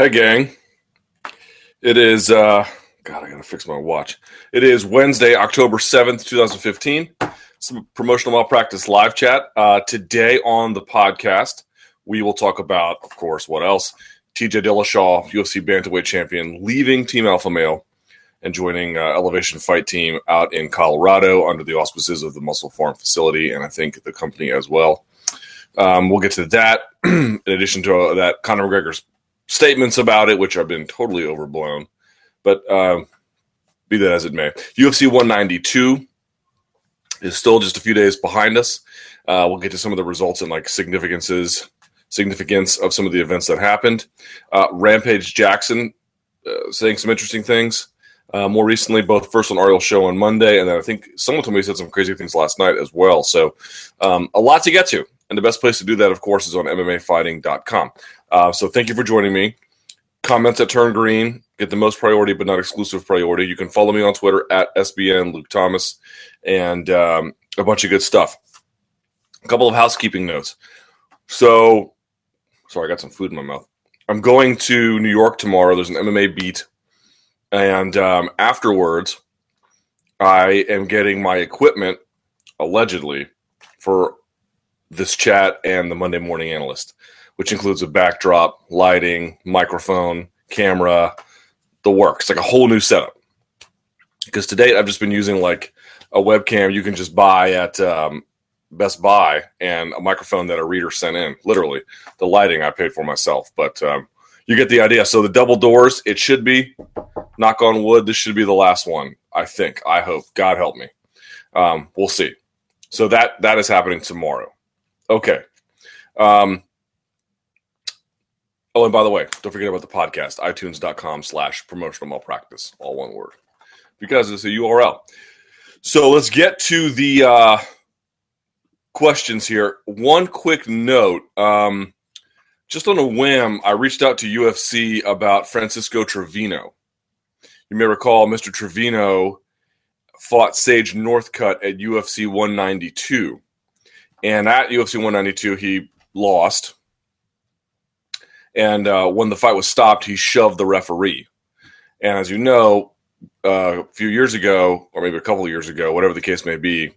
Hey, gang. It is, uh, God, I gotta fix my watch. It is Wednesday, October 7th, 2015. Some promotional malpractice live chat. Uh, today on the podcast, we will talk about, of course, what else? TJ Dillashaw, UFC bantamweight champion, leaving Team Alpha Male and joining uh, Elevation Fight Team out in Colorado under the auspices of the MusclePharm facility and I think the company as well. Um, we'll get to that. in addition to uh, that, Conor McGregor's statements about it, which have been totally overblown. But um, be that as it may, UFC 192 is still just a few days behind us. Uh, we'll get to some of the results and like significances, significance of some of the events that happened. Uh, Rampage Jackson uh, saying some interesting things. Uh, more recently, both first on Ariel's show on Monday, and then I think someone told me he said some crazy things last night as well. So, um, a lot to get to. And the best place to do that, of course, is on MMAfighting.com. Uh, so thank you for joining me. Comments at Turn Green get the most priority, but not exclusive priority. You can follow me on Twitter at SBN Luke Thomas and um, a bunch of good stuff. A couple of housekeeping notes. So, sorry, I got some food in my mouth. I'm going to New York tomorrow. There's an MMA beat. And um, afterwards, I am getting my equipment, allegedly, for this chat and the Monday Morning Analyst, which includes a backdrop, lighting, microphone, camera, the works, like a whole new setup. Because to date, I've just been using like a webcam you can just buy at um, Best Buy and a microphone that a reader sent in. Literally, the lighting I paid for myself, but um, you get the idea. So the double doors, it should be. Knock on wood, this should be the last one. I think. I hope. God help me. Um, we'll see. So that that is happening tomorrow. Okay. Um, oh, and by the way, don't forget about the podcast, itunes.com slash promotional malpractice, all one word, because it's a URL. So let's get to the uh, questions here. One quick note. Um, just on a whim, I reached out to UFC about Francisco Trevino. You may recall Mr. Trevino fought Sage Northcutt at UFC 192. And at UFC 192, he lost. And uh, when the fight was stopped, he shoved the referee. And as you know, uh, a few years ago, or maybe a couple of years ago, whatever the case may be,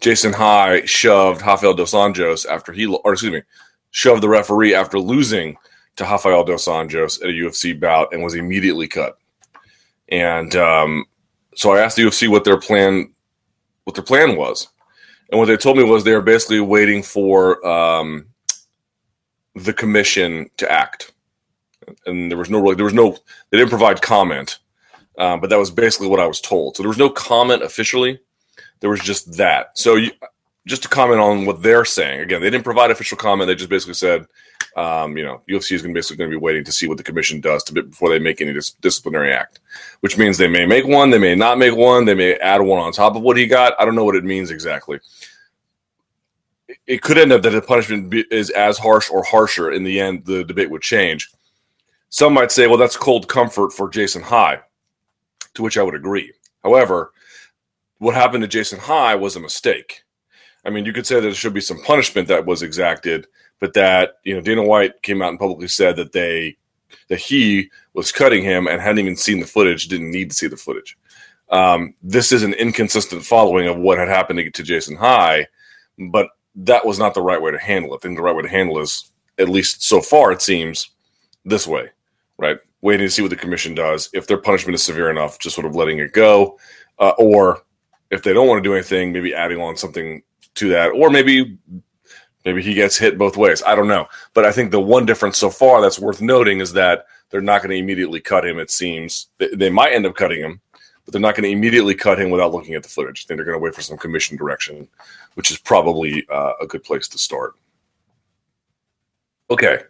Jason High shoved Rafael dos Anjos after he, or excuse me, shoved the referee after losing to Rafael dos Anjos at a UFC bout and was immediately cut. And um, so I asked the UFC what their plan, what their plan was, and what they told me was they were basically waiting for um, the commission to act, and there was no really, there was no, they didn't provide comment, uh, but that was basically what I was told. So there was no comment officially. There was just that. So you, just to comment on what they're saying again, they didn't provide official comment. They just basically said, um, you know, UFC is going to basically going to be waiting to see what the commission does to before they make any dis- disciplinary act, which means they may make one, they may not make one, they may add one on top of what he got. I don't know what it means exactly it could end up that the punishment is as harsh or harsher. In the end, the debate would change. Some might say, well, that's cold comfort for Jason High, to which I would agree. However, what happened to Jason High was a mistake. I mean, you could say that there should be some punishment that was exacted, but that you know Dana White came out and publicly said that they that he was cutting him and hadn't even seen the footage, didn't need to see the footage. Um, this is an inconsistent following of what had happened to, to Jason High, but that was not the right way to handle it. I think the right way to handle is, at least so far, it seems this way, right? Waiting to see what the commission does. If their punishment is severe enough, just sort of letting it go, uh, or if they don't want to do anything, maybe adding on something to that, or maybe maybe he gets hit both ways. I don't know, but I think the one difference so far that's worth noting is that they're not going to immediately cut him. It seems they, they might end up cutting him, but they're not going to immediately cut him without looking at the footage. I think they're going to wait for some commission direction which is probably uh, a good place to start. Okay.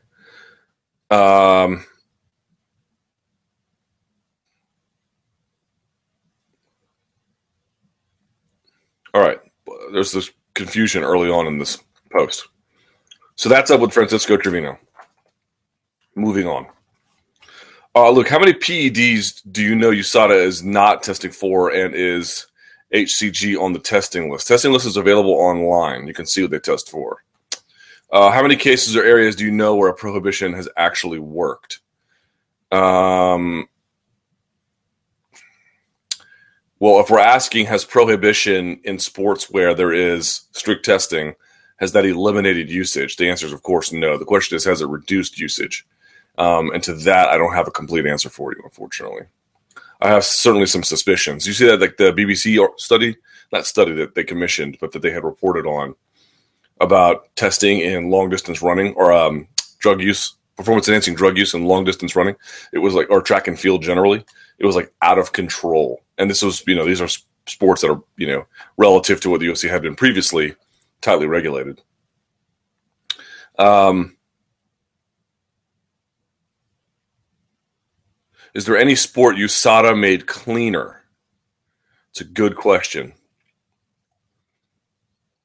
Um, all right. There's this confusion early on in this post. So that's up with Francisco Trevino. Moving on. Uh, look, how many PEDs do you know USADA is not testing for and is HCG on the testing list. Testing list is available online. You can see what they test for. Uh, how many cases or areas do you know where a prohibition has actually worked? Um, well, if we're asking, has prohibition in sports where there is strict testing, has that eliminated usage? The answer is, of course, no. The question is, has it reduced usage? Um, and to that, I don't have a complete answer for you, unfortunately. I have certainly some suspicions. You see that, like the BBC study, not study that they commissioned, but that they had reported on about testing in long distance running or um, drug use, performance enhancing drug use in long distance running. It was like, or track and field generally, it was like out of control. And this was, you know, these are sports that are, you know, relative to what the UFC had been previously tightly regulated. Um, is there any sport USADA made cleaner? It's a good question.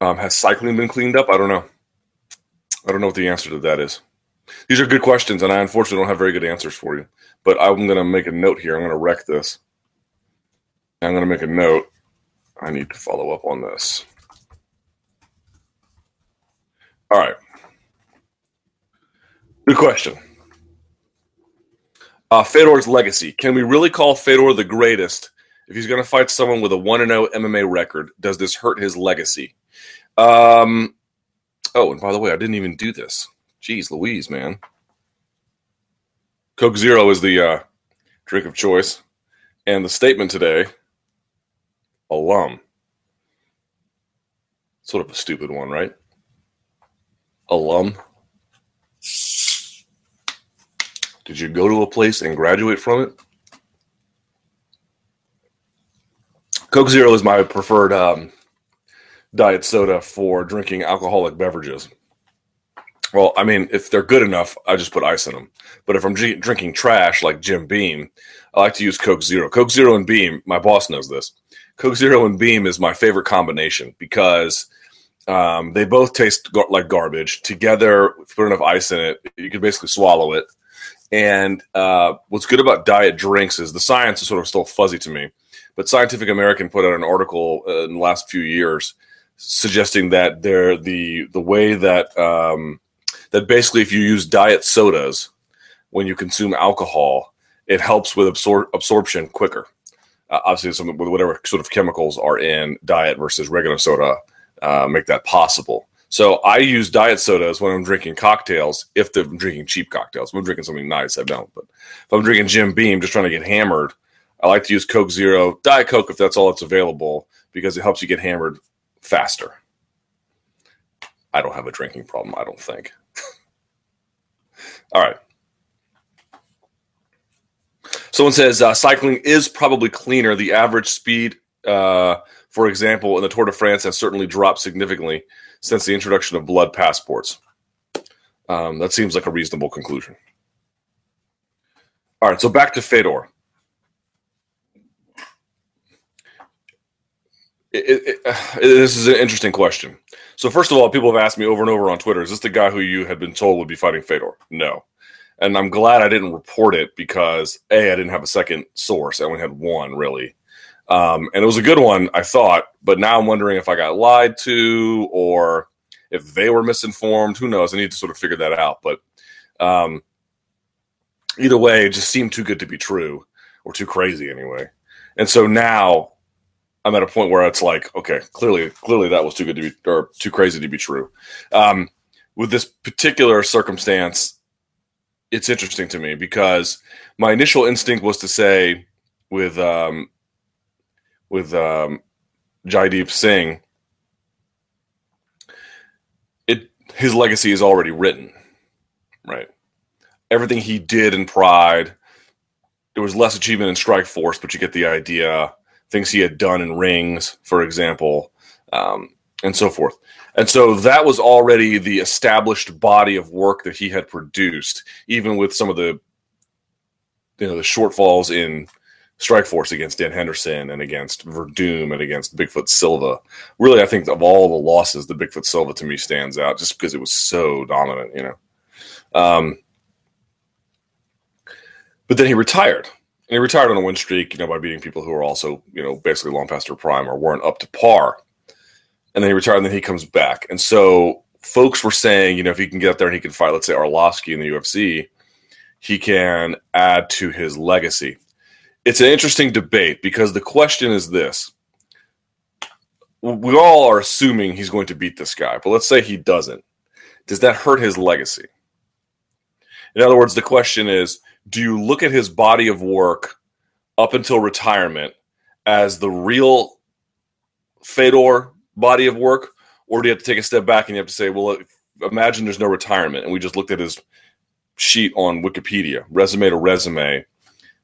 Um, has cycling been cleaned up? I don't know. I don't know what the answer to that is. These are good questions, and I unfortunately don't have very good answers for you. But I'm going to make a note here. I'm going to wreck this. I'm going to make a note. I need to follow up on this. All right. Good question. Uh, Fedor's legacy. Can we really call Fedor the greatest if he's going to fight someone with a 1 0 MMA record? Does this hurt his legacy? Um, oh, and by the way, I didn't even do this. Jeez Louise, man. Coke Zero is the uh, drink of choice. And the statement today alum. Sort of a stupid one, right? Alum. Did you go to a place and graduate from it? Coke Zero is my preferred um, diet soda for drinking alcoholic beverages. Well, I mean, if they're good enough, I just put ice in them. But if I'm g- drinking trash like Jim Beam, I like to use Coke Zero. Coke Zero and Beam, my boss knows this. Coke Zero and Beam is my favorite combination because um, they both taste gar- like garbage. Together, if you put enough ice in it, you can basically swallow it. And uh, what's good about diet drinks is the science is sort of still fuzzy to me. But Scientific American put out an article uh, in the last few years suggesting that they're the the way that um, that basically if you use diet sodas when you consume alcohol, it helps with absor- absorption quicker. Uh, obviously, some with whatever sort of chemicals are in diet versus regular soda uh, make that possible. So I use diet sodas when I'm drinking cocktails. If I'm drinking cheap cocktails, if I'm drinking something nice, I don't. But if I'm drinking Jim Beam, just trying to get hammered, I like to use Coke Zero, Diet Coke if that's all that's available, because it helps you get hammered faster. I don't have a drinking problem. I don't think. all right. Someone says uh, cycling is probably cleaner. The average speed, uh, for example, in the Tour de France has certainly dropped significantly since the introduction of blood passports. Um, that seems like a reasonable conclusion. All right, so back to Fedor. It, it, it, this is an interesting question. So, first of all, people have asked me over and over on Twitter: Is this the guy who you had been told would be fighting Fedor? No, and I'm glad I didn't report it because a I didn't have a second source. I only had one really, um, and it was a good one, I thought. But now I'm wondering if I got lied to or if they were misinformed. Who knows? I need to sort of figure that out. But um, either way, it just seemed too good to be true or too crazy anyway. And so now I'm at a point where it's like, okay, clearly, clearly that was too good to be or too crazy to be true. Um, with this particular circumstance, it's interesting to me because my initial instinct was to say with um, with um, Jaideep Singh, it his legacy is already written, right? Everything he did in Pride, there was less achievement in Strikeforce, but you get the idea things he had done in rings, for example, um, and so forth. And so that was already the established body of work that he had produced, even with some of the you know the shortfalls in Strikeforce against Dan Henderson and against Werdum and against Bigfoot Silva. Really, I think of all the losses, the Bigfoot Silva to me stands out just because it was so dominant, you know. Um, but then he retired and he retired on a win streak, you know, by beating people who were also, you know, basically long past their prime or weren't up to par. And then he retired, and then he comes back. And so folks were saying, you know, if he can get up there and he can fight, let's say Arlovsky in the UFC, he can add to his legacy. It's an interesting debate because the question is this. We all are assuming he's going to beat this guy, but let's say he doesn't. Does that hurt his legacy? In other words, the question is do you look at his body of work up until retirement as the real Fedor body of work, or do you have to take a step back and you have to say, well, imagine there's no retirement, and we just looked at his sheet on Wikipedia, resume to resume,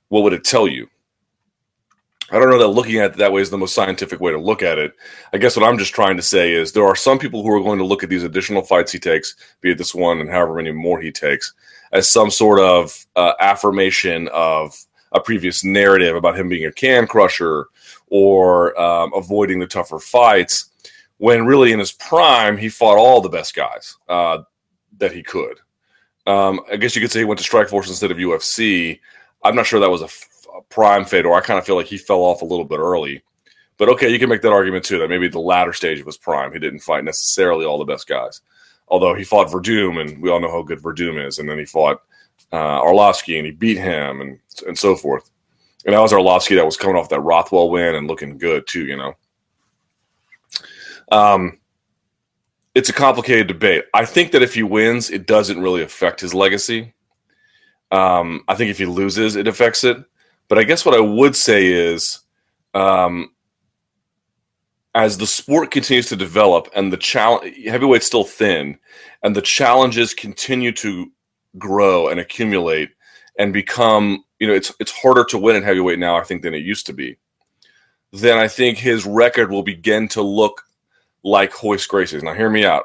what would it tell you? I don't know that looking at it that way is the most scientific way to look at it. I guess what I'm just trying to say is there are some people who are going to look at these additional fights he takes, be it this one and however many more he takes, as some sort of uh, affirmation of a previous narrative about him being a can crusher or um, avoiding the tougher fights. When really in his prime, he fought all the best guys uh, that he could. Um, I guess you could say he went to Strikeforce instead of UFC. I'm not sure that was a, f- a prime Fedor. I kind of feel like he fell off a little bit early. But okay, you can make that argument too that maybe the latter stage of his prime, he didn't fight necessarily all the best guys. Although he fought Werdum, and we all know how good Werdum is, and then he fought uh, Arlovsky, and he beat him, and and so forth. And that was Arlovsky that was coming off that Rothwell win and looking good too, you know. Um, it's a complicated debate. I think that if he wins, it doesn't really affect his legacy. Um, I think if he loses, it affects it. But I guess what I would say is, um, as the sport continues to develop and the challenge heavyweight's still thin, and the challenges continue to grow and accumulate and become, you know, it's it's harder to win in heavyweight now, I think, than it used to be. Then I think his record will begin to look like Royce Gracie's. Now, hear me out.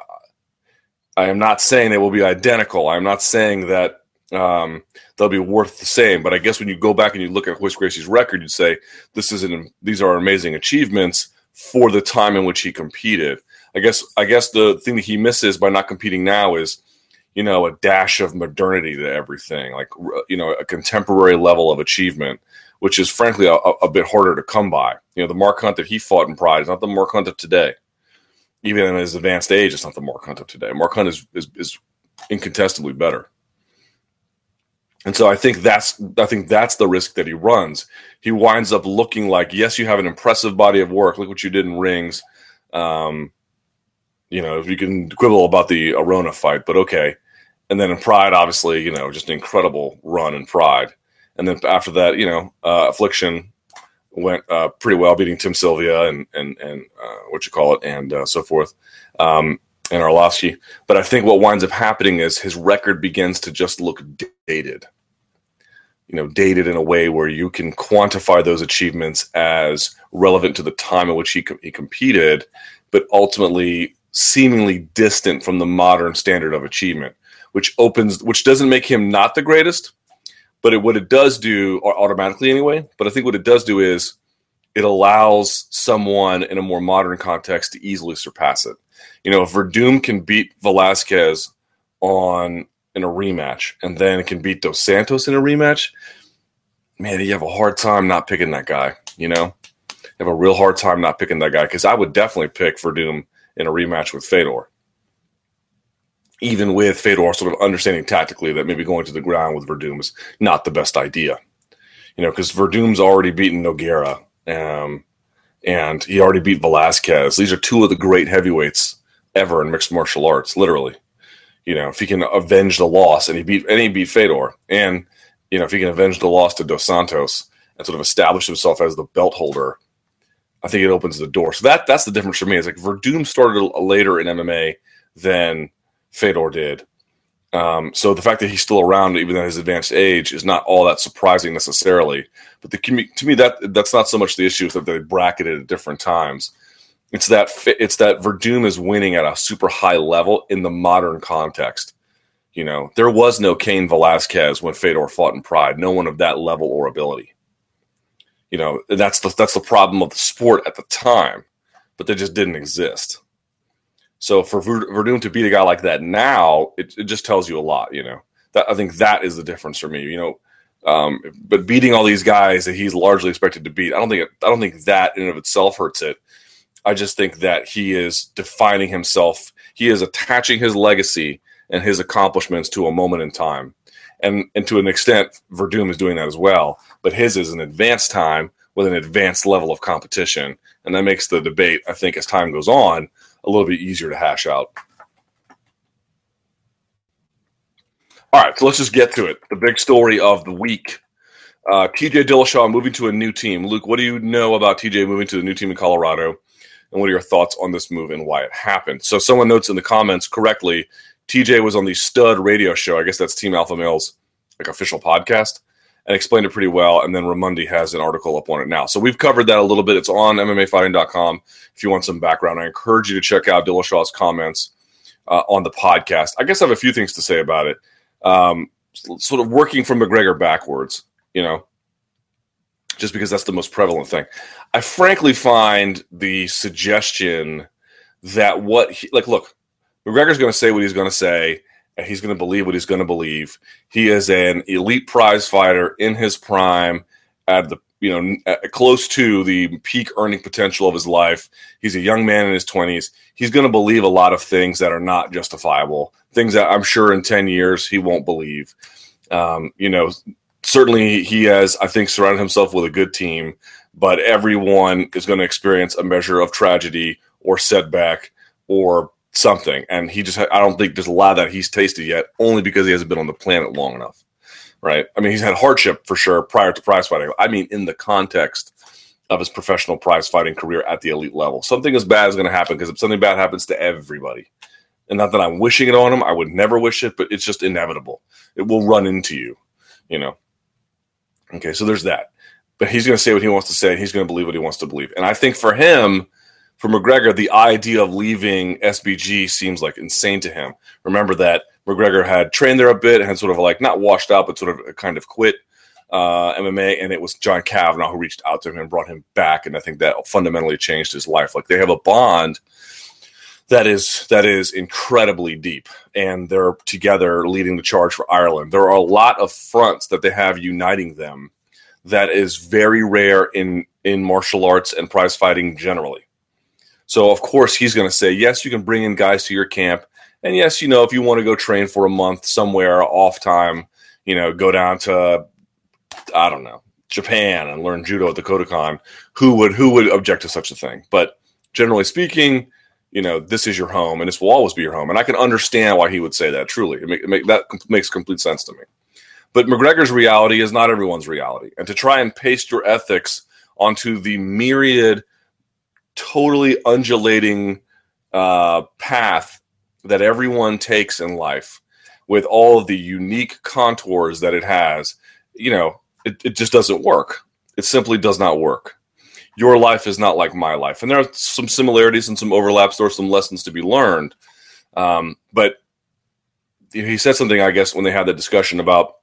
I am not saying they will be identical. I'm not saying that um, they'll be worth the same. But I guess when you go back and you look at Royce Gracie's record, you'd say this is an, these are amazing achievements for the time in which he competed. I guess I guess the thing that he misses by not competing now is, you know, a dash of modernity to everything, like you know, a contemporary level of achievement, which is frankly a, a bit harder to come by. You know, the Mark Hunt that he fought in Pride is not the Mark Hunt of today even in his advanced age, it's not the Mark Hunt of today. Mark Hunt is, is, is incontestably better. And so I think that's I think that's the risk that he runs. He winds up looking like, yes, you have an impressive body of work. Look what you did in rings. Um, you know, if you can quibble about the Arona fight, but okay. And then in Pride, obviously, you know, just an incredible run in Pride. And then after that, you know, uh, Affliction, went uh, pretty well, beating Tim Sylvia and and and uh, what you call it, and uh, so forth, um, and Arlovsky. But I think what winds up happening is his record begins to just look dated. You know, dated in a way where you can quantify those achievements as relevant to the time in which he he competed, but ultimately seemingly distant from the modern standard of achievement, which opens, which doesn't make him not the greatest, but it, what it does do, automatically anyway, but I think what it does do is it allows someone in a more modern context to easily surpass it. You know, if Werdum can beat Velasquez on in a rematch and then it can beat Dos Santos in a rematch, man, you have a hard time not picking that guy. You know, you have a real hard time not picking that guy because I would definitely pick Werdum in a rematch with Fedor even with Fedor sort of understanding tactically that maybe going to the ground with Werdum is not the best idea. You know, because Werdum's already beaten Nogueira, um, and he already beat Velasquez. These are two of the great heavyweights ever in mixed martial arts, literally. You know, if he can avenge the loss, and he beat and he beat Fedor, and you know, if he can avenge the loss to Dos Santos and sort of establish himself as the belt holder, I think it opens the door. So that that's the difference for me. It's like Werdum started later in MMA than Fedor did. Um, so the fact that he's still around, even at his advanced age, is not all that surprising necessarily. But the, to me, that that's not so much the issue that they bracketed at different times. It's that it's that Werdum is winning at a super high level in the modern context. You know, there was no Cain Velasquez when Fedor fought in Pride. No one of that level or ability. You know, that's the that's the problem of the sport at the time, but they just didn't exist. So for Werdum to beat a guy like that now, it, it just tells you a lot. You know, that I think that is the difference for me. You know, um, but beating all these guys that he's largely expected to beat, I don't think it, I don't think that in and of itself hurts it. I just think that he is defining himself. He is attaching his legacy and his accomplishments to a moment in time, and and to an extent, Werdum is doing that as well. But his is an advanced time with an advanced level of competition, and that makes the debate, I think, as time goes on, a little bit easier to hash out. All right, so let's just get to it. The big story of the week. Uh, TJ Dillashaw moving to a new team. Luke, what do you know about TJ moving to the new team in Colorado? And what are your thoughts on this move and why it happened? So, someone notes in the comments correctly TJ was on the Stud radio show. I guess that's Team Alpha Male's like official podcast and explained it pretty well. And then Raimondi has an article up on it now. So we've covered that a little bit. It's on MMAfighting.com if you want some background. I encourage you to check out Dillashaw's comments uh, on the podcast. I guess I have a few things to say about it um, sort of working from McGregor backwards, you know, just because that's the most prevalent thing. I frankly find the suggestion that what he, like, look, McGregor's going to say what he's going to say, and he's going to believe what he's going to believe. He is an elite prize fighter in his prime at the you know close to the peak earning potential of his life. He's a young man in his 20s. He's going to believe a lot of things that are not justifiable, things that I'm sure in 10 years he won't believe. Um, you know, certainly he has I think surrounded himself with a good team, but everyone is going to experience a measure of tragedy or setback or something and he just I don't think there's a lot of that he's tasted yet only because he hasn't been on the planet long enough right? I mean, he's had hardship for sure prior to prize fighting. I mean, in the context of his professional prize fighting career at the elite level, something as bad is going to happen because if something bad happens to everybody, and not that I'm wishing it on him, I would never wish it, but it's just inevitable. It will run into you, you know. Okay, so there's that. But he's going to say what he wants to say, he's going to believe what he wants to believe. And I think for him, for McGregor, the idea of leaving SBG seems like insane to him. Remember that McGregor had trained there a bit and had sort of like not washed out, but sort of kind of quit uh, MMA. And it was John Kavanagh who reached out to him and brought him back. And I think that fundamentally changed his life. Like they have a bond that is that is incredibly deep and they're together leading the charge for Ireland. There are a lot of fronts that they have uniting them that is very rare in in martial arts and prize fighting generally. So of course he's going to say, "Yes, you can bring in guys to your camp and yes, you know, if you want to go train for a month somewhere off time, you know, go down to I don't know, Japan and learn judo at the Kodokan, who would who would object to such a thing? But generally speaking, you know, this is your home and this will always be your home. And I can understand why he would say that truly. It make, it make, that makes complete sense to me. But McGregor's reality is not everyone's reality. And to try and paste your ethics onto the myriad, totally undulating uh, path that everyone takes in life with all the unique contours that it has, you know, it, it just doesn't work. It simply does not work. Your life is not like my life. And there are some similarities and some overlaps. or some lessons to be learned. Um, but he said something, I guess, when they had the discussion about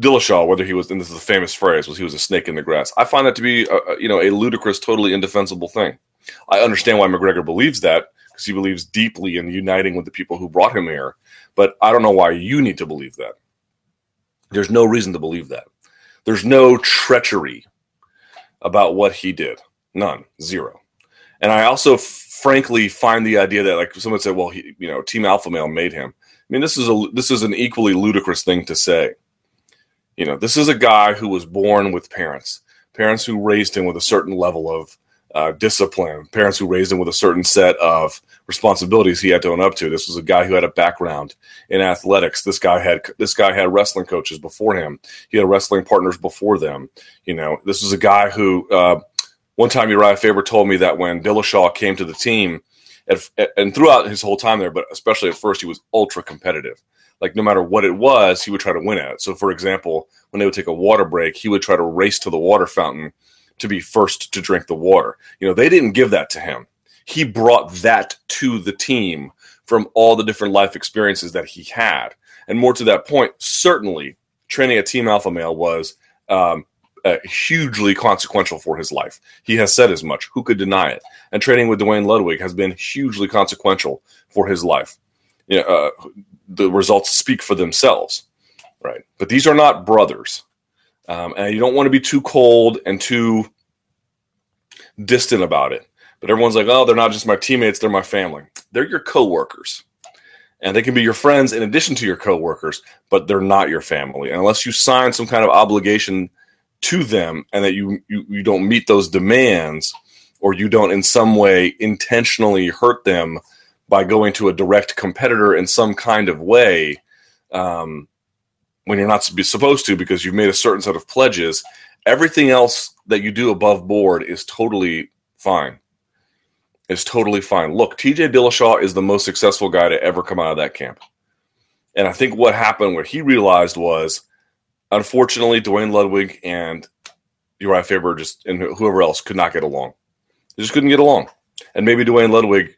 Dillashaw, whether he was, and this is a famous phrase, was he was a snake in the grass. I find that to be, a, you know, a ludicrous, totally indefensible thing. I understand why McGregor believes that because he believes deeply in uniting with the people who brought him here. But I don't know why you need to believe that. There's no reason to believe that. There's no treachery about what he did. None. Zero. And I also frankly find the idea that like someone said, well, he, you know, Team Alpha Male made him. I mean, this is a this is an equally ludicrous thing to say. You know, this is a guy who was born with parents, parents who raised him with a certain level of uh, discipline, parents who raised him with a certain set of responsibilities he had to own up to. This was a guy who had a background in athletics. This guy had this guy had wrestling coaches before him. He had wrestling partners before them. You know, this was a guy who uh, one time Urijah Faber told me that when Dillashaw came to the team, at, and throughout his whole time there, but especially at first, he was ultra competitive. Like no matter what it was, he would try to win at it. So, for example, when they would take a water break, he would try to race to the water fountain to be first to drink the water. You know, they didn't give that to him. He brought that to the team from all the different life experiences that he had. And more to that point, certainly training at Team Alpha Male was um, uh, hugely consequential for his life. He has said as much. Who could deny it? And training with Duane Ludwig has been hugely consequential for his life. You know, uh, the results speak for themselves, right? But these are not brothers. Um, and you don't want to be too cold and too distant about it. But everyone's like, oh, they're not just my teammates, they're my family. They're your coworkers. and they can be your friends in addition to your coworkers, but they're not your family. And unless you sign some kind of obligation to them and that you, you, you don't meet those demands or you don't in some way intentionally hurt them by going to a direct competitor in some kind of way um, when you're not supposed to because you've made a certain set of pledges, everything else that you do above board is totally fine It's totally fine. Look, TJ Dillashaw is the most successful guy to ever come out of that camp. And I think what happened, what he realized was, unfortunately, Duane Ludwig and Urijah Faber just and whoever else could not get along. They just couldn't get along. And maybe Duane Ludwig,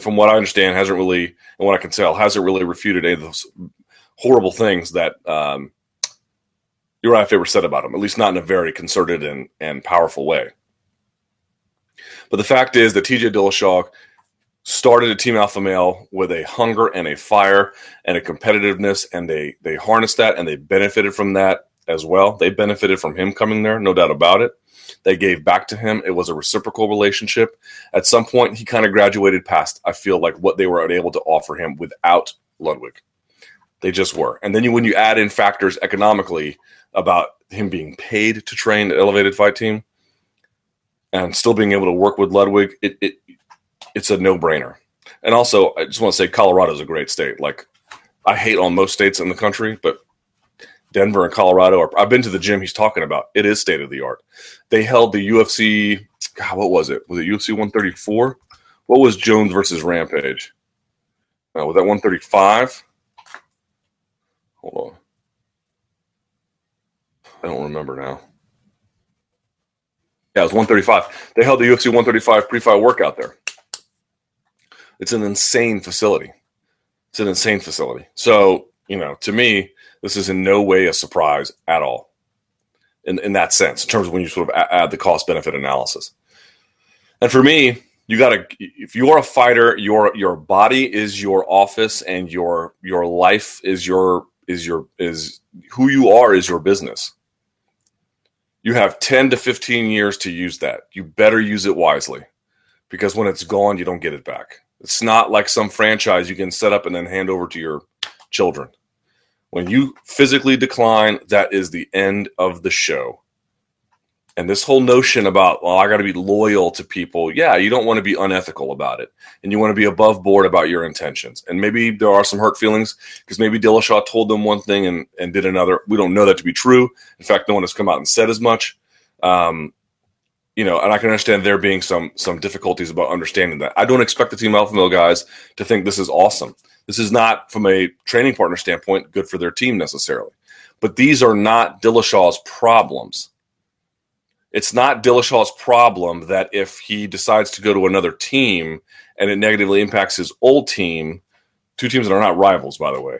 from what I understand, hasn't really, and what I can tell, hasn't really refuted any of those horrible things that um, Urijah Faber said about him, at least not in a very concerted and, and powerful way. But the fact is that TJ Dillashaw started a team alpha male with a hunger and a fire and a competitiveness, and they they harnessed that and they benefited from that as well. They benefited from him coming there, no doubt about it. They gave back to him. It was a reciprocal relationship. At some point, he kind of graduated past, I feel like, what they were able to offer him without Ludwig. They just were. And then you, when you add in factors economically about him being paid to train the elevated fight team, and still being able to work with Ludwig, it, it it's a no brainer. And also, I just want to say Colorado is a great state. Like, I hate on most states in the country, but Denver and Colorado are. I've been to the gym he's talking about. It is state of the art. They held the UFC. God, what was it? Was it UFC 134? What was Jones versus Rampage? Uh, was that 135? Hold on. I don't remember now. Yeah, it was 135. They held the UFC 135 pre-fight workout there. It's an insane facility. It's an insane facility. So, you know, to me, this is in no way a surprise at all in, in that sense, in terms of when you sort of add the cost benefit analysis. And for me, you got to if you are a fighter, your your body is your office and your your life is your is your is who you are is your business. You have 10 to 15 years to use that. You better use it wisely because when it's gone, you don't get it back. It's not like some franchise you can set up and then hand over to your children. When you physically decline, that is the end of the show. And this whole notion about, well, I got to be loyal to people. Yeah, you don't want to be unethical about it. And you want to be above board about your intentions. And maybe there are some hurt feelings because maybe Dillashaw told them one thing and, and did another. We don't know that to be true. In fact, no one has come out and said as much. Um, you know, and I can understand there being some some difficulties about understanding that. I don't expect the Team Alpha Male guys to think this is awesome. This is not, from a training partner standpoint, good for their team necessarily. But these are not Dillashaw's problems it's not Dillashaw's problem that if he decides to go to another team and it negatively impacts his old team, two teams that are not rivals, by the way,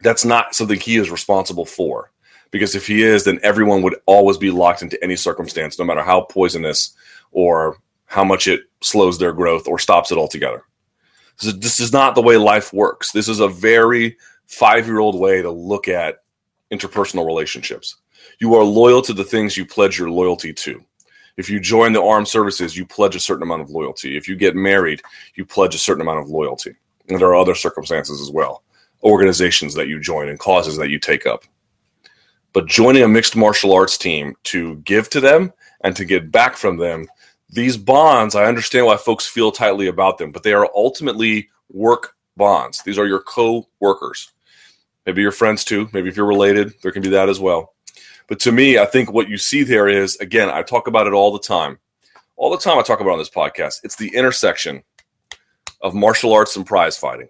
that's not something he is responsible for. Because if he is, then everyone would always be locked into any circumstance, no matter how poisonous or how much it slows their growth or stops it altogether. This is not the way life works. This is a very five year old way to look at interpersonal relationships. You are loyal to the things you pledge your loyalty to. If you join the armed services, you pledge a certain amount of loyalty. If you get married, you pledge a certain amount of loyalty. And there are other circumstances as well, organizations that you join and causes that you take up. But joining a mixed martial arts team to give to them and to get back from them, these bonds, I understand why folks feel tightly about them, but they are ultimately work bonds. These are your co workers. Maybe your friends too. Maybe if you're related, there can be that as well. But to me, I think what you see there is again, I talk about it all the time. All the time I talk about on this podcast. It's the intersection of martial arts and prize fighting.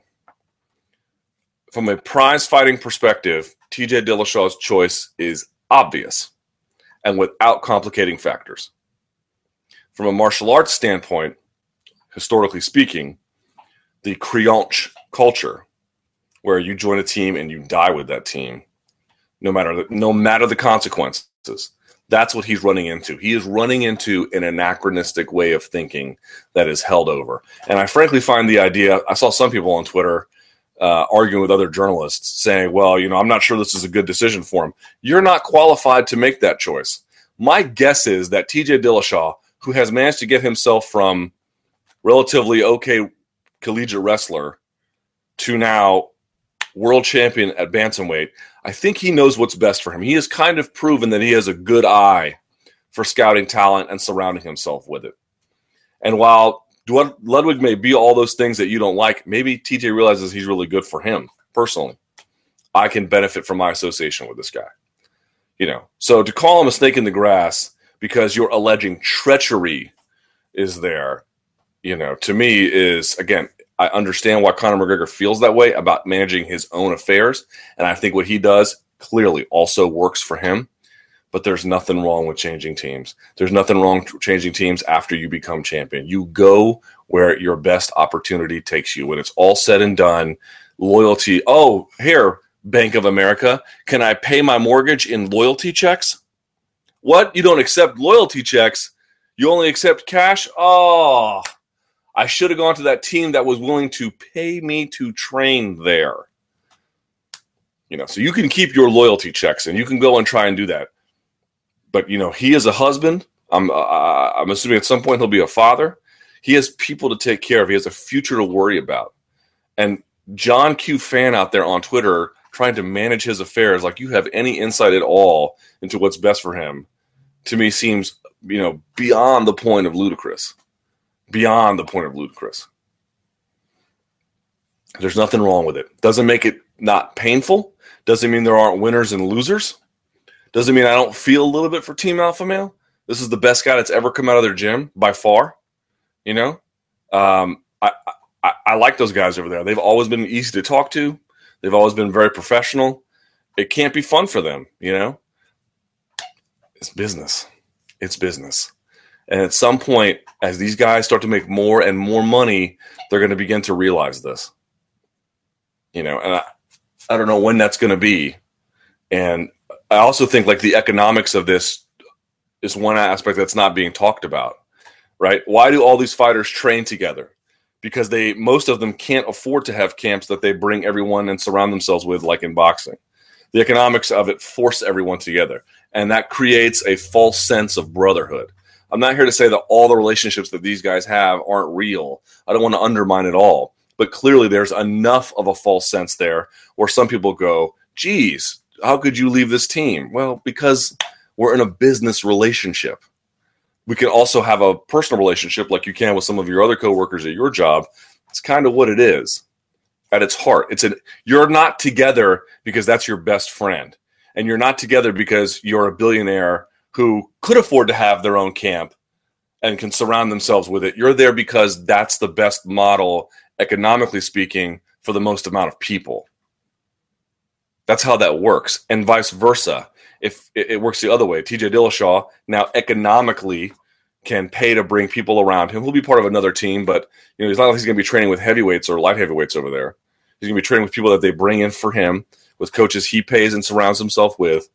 From a prize fighting perspective, TJ Dillashaw's choice is obvious and without complicating factors. From a martial arts standpoint, historically speaking, the Creonch culture, where you join a team and you die with that team, no matter the, no matter the consequences. That's what he's running into. He is running into an anachronistic way of thinking that is held over. And I frankly find the idea. I saw some people on Twitter uh, arguing with other journalists, saying, "Well, you know, I'm not sure this is a good decision for him." You're not qualified to make that choice. My guess is that T.J. Dillashaw, who has managed to get himself from relatively okay collegiate wrestler to now world champion at bantamweight, I think he knows what's best for him. He has kind of proven that he has a good eye for scouting talent and surrounding himself with it. And while Ludwig may be all those things that you don't like, maybe TJ realizes he's really good for him personally. I can benefit from my association with this guy. You know, so to call him a snake in the grass because you're alleging treachery is there, you know, to me is again, I understand why Conor McGregor feels that way about managing his own affairs. And I think what he does clearly also works for him. But there's nothing wrong with changing teams. There's nothing wrong changing teams after you become champion. You go where your best opportunity takes you. When it's all said and done, loyalty. Oh, here, Bank of America, can I pay my mortgage in loyalty checks? What? You don't accept loyalty checks? You only accept cash? Oh, I should have gone to that team that was willing to pay me to train there. You know, so you can keep your loyalty checks and you can go and try and do that. But you know, he is a husband. I'm uh, I'm assuming at some point he'll be a father. He has people to take care of. He has a future to worry about. And John Q fan out there on Twitter trying to manage his affairs like you have any insight at all into what's best for him to me seems you know beyond the point of ludicrous beyond the point of ludicrous. There's nothing wrong with it. Doesn't make it not painful. Doesn't mean there aren't winners and losers. Doesn't mean I don't feel a little bit for Team Alpha Male. This is the best guy that's ever come out of their gym by far. You know, um, I, I, I like those guys over there. They've always been easy to talk to. They've always been very professional. It can't be fun for them. You know, it's business. It's business. And at some point, as these guys start to make more and more money, they're going to begin to realize this. You know, and I, I don't know when that's going to be. And I also think like the economics of this is one aspect that's not being talked about, right? Why do all these fighters train together? Because they most of them can't afford to have camps that they bring everyone and surround themselves with, like in boxing. The economics of it force everyone together, and that creates a false sense of brotherhood I'm not here to say that all the relationships that these guys have aren't real. I don't want to undermine it all. But clearly, there's enough of a false sense there where some people go, geez, how could you leave this team? Well, because we're in a business relationship. We can also have a personal relationship like you can with some of your other coworkers at your job. It's kind of what it is at its heart. It's an you're not together because that's your best friend. And you're not together because you're a billionaire who could afford to have their own camp and can surround themselves with it. You're there because that's the best model, economically speaking, for the most amount of people. That's how that works, and vice versa. If it works the other way, TJ Dillashaw now economically can pay to bring people around him. He'll be part of another team, but you know he's not like he's going to be training with heavyweights or light heavyweights over there. He's going to be training with people that they bring in for him, with coaches he pays and surrounds himself with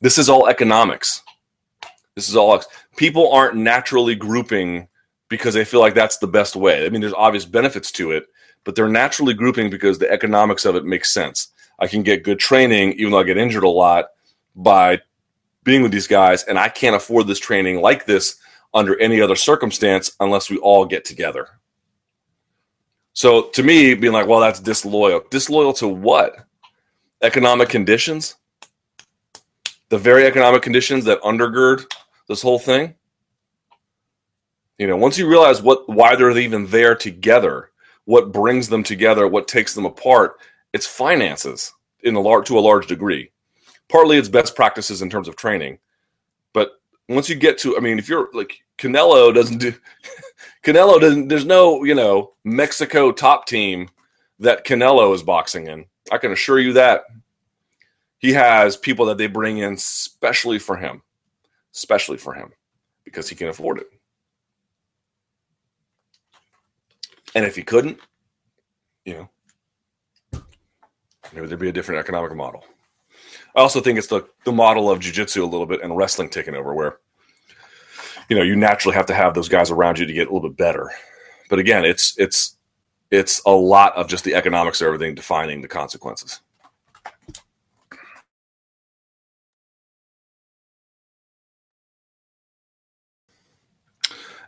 this is all economics. This is all people aren't naturally grouping because they feel like that's the best way. I mean, there's obvious benefits to it, but they're naturally grouping because the economics of it makes sense. I can get good training, even though I get injured a lot, by being with these guys, and I can't afford this training like this under any other circumstance unless we all get together. So to me, being like, well, that's disloyal. Disloyal to what? Economic conditions? the very economic conditions that undergird this whole thing. You know, once you realize what why they're even there together, what brings them together, what takes them apart, it's finances in a large to a large degree. Partly it's best practices in terms of training. But once you get to I mean, if you're like Canelo doesn't do Canelo doesn't there's no, you know, Mexico top team that Canelo is boxing in. I can assure you that he has people that they bring in specially for him, especially for him, because he can afford it. And if he couldn't, you know, maybe there'd be a different economic model. I also think it's the, the model of jujitsu a little bit and wrestling taking over where, you know, you naturally have to have those guys around you to get a little bit better. But again, it's it's it's a lot of just the economics of everything defining the consequences.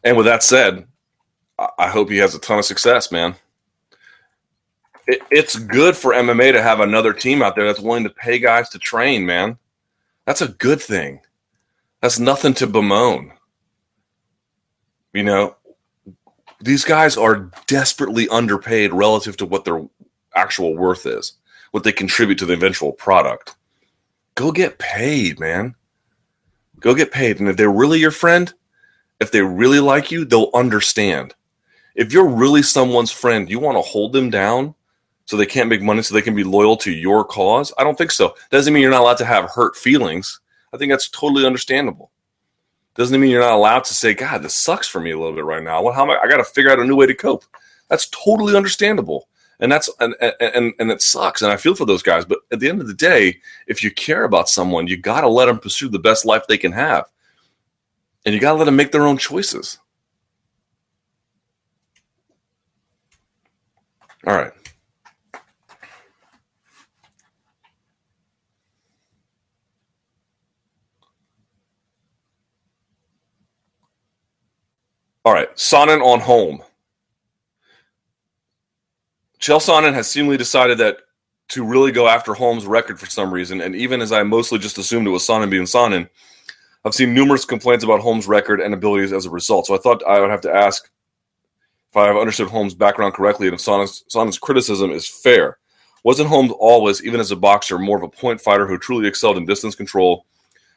And with that said, I hope he has a ton of success, man. it, it's good for MMA to have another team out there that's willing to pay guys to train, man. That's a good thing. That's nothing to bemoan. You know, these guys are desperately underpaid relative to what their actual worth is, what they contribute to the eventual product. Go get paid, man. Go get paid. And if they're really your friend, if they really like you, they'll understand. If you're really someone's friend, you want to hold them down so they can't make money so they can be loyal to your cause? I don't think so. Doesn't mean you're not allowed to have hurt feelings. I think that's totally understandable. Doesn't mean you're not allowed to say, God, this sucks for me a little bit right now. Well, how am I? I got to figure out a new way to cope. That's totally understandable. And that's and, and and it sucks, and I feel for those guys. But at the end of the day, if you care about someone, you got to let them pursue the best life they can have, and you got to let them make their own choices. All right. All right, Sonnen on Holm. Chael Sonnen has seemingly decided that to really go after Holm's record for some reason, and even as I mostly just assumed it was Sonnen being Sonnen, I've seen numerous complaints about Holm's record and abilities as a result. So I thought I would have to ask if I have understood Holm's background correctly and if Sonnen's, Sonnen's criticism is fair. Wasn't Holmes always, even as a boxer, more of a point fighter who truly excelled in distance control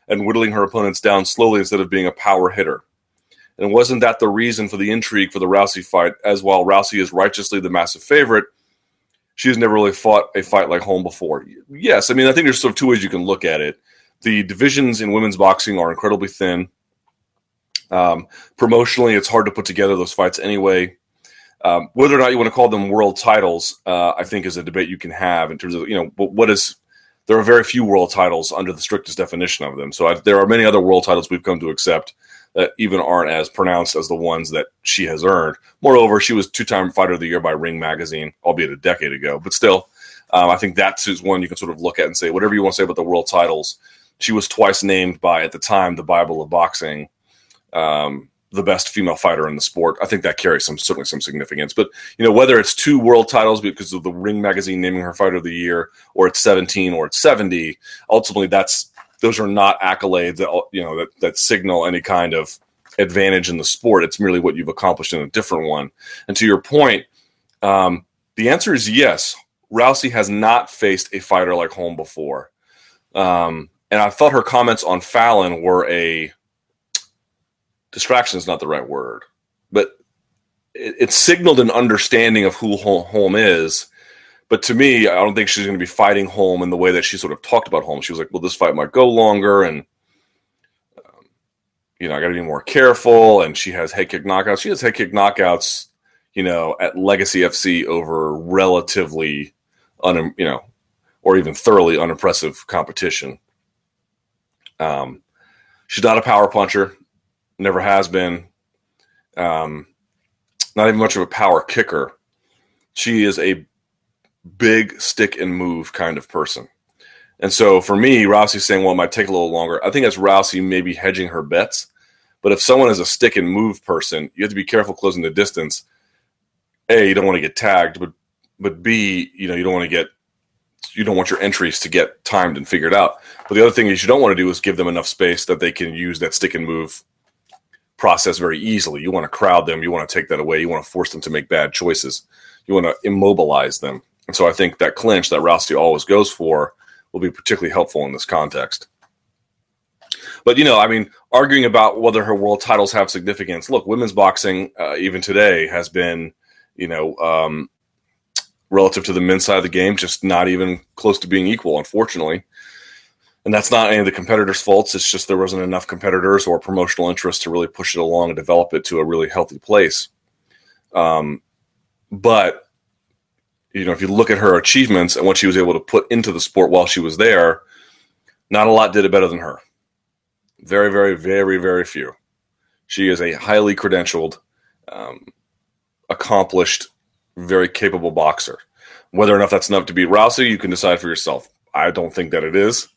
and whittling her opponents down slowly instead of being a power hitter? And wasn't that the reason for the intrigue for the Rousey fight? As while Rousey is righteously the massive favorite, she has never really fought a fight like Holm before. Yes, I mean I think there's sort of two ways you can look at it. The divisions in women's boxing are incredibly thin. Um, promotionally, it's hard to put together those fights anyway. Um, whether or not you want to call them world titles, uh, I think is a debate you can have in terms of you know what is. There are very few world titles under the strictest definition of them. So I, there are many other world titles we've come to accept that even aren't as pronounced as the ones that she has earned. Moreover, she was two-time Fighter of the Year by Ring Magazine, albeit a decade ago, but still, um, I think that's one you can sort of look at and say whatever you want to say about the world titles. She was twice named by at the time the Bible of boxing. Um, the best female fighter in the sport. I think that carries some certainly some significance. But you know, whether it's two world titles because of the Ring magazine naming her fighter of the year, or it's 17 or it's 70, ultimately that's those are not accolades that you know that, that signal any kind of advantage in the sport. It's merely what you've accomplished in a different one. And to your point, um, the answer is yes. Rousey has not faced a fighter like Holm before, um, and I thought her comments on Fallon were a distraction is not the right word, but it, it signaled an understanding of who Holm is but to me, I don't think she's going to be fighting Holm in the way that she sort of talked about Holm. She was like, "Well, this fight might go longer, and um, you know, I got to be more careful." And she has head kick knockouts. She has head kick knockouts, you know, at Legacy FC over relatively, un, you know, or even thoroughly unimpressive competition. Um, she's not a power puncher, never has been. Um, not even much of a power kicker. She is a big stick and move kind of person. And so for me, Rousey's saying, well, it might take a little longer. I think that's Rousey maybe hedging her bets. But if someone is a stick and move person, you have to be careful closing the distance. A, you don't want to get tagged, but but B, you know, you don't want to get you don't want your entries to get timed and figured out. But the other thing is you don't want to do is give them enough space that they can use that stick and move process very easily. You want to crowd them, you want to take that away, you want to force them to make bad choices. You want to immobilize them. And so I think that clinch that Rousey always goes for will be particularly helpful in this context. But you know, I mean, arguing about whether her world titles have significance. Look, women's boxing, uh, even today, has been, you know, um, relative to the men's side of the game, just not even close to being equal, unfortunately. And that's not any of the competitors' faults. It's just there wasn't enough competitors or promotional interest to really push it along and develop it to a really healthy place. Um, but you know, if you look at her achievements and what she was able to put into the sport while she was there, not a lot did it better than her. Very, very, very, very few. She is a highly credentialed, um, accomplished, very capable boxer. Whether or not that's enough to beat Rousey, you can decide for yourself. I don't think that it is,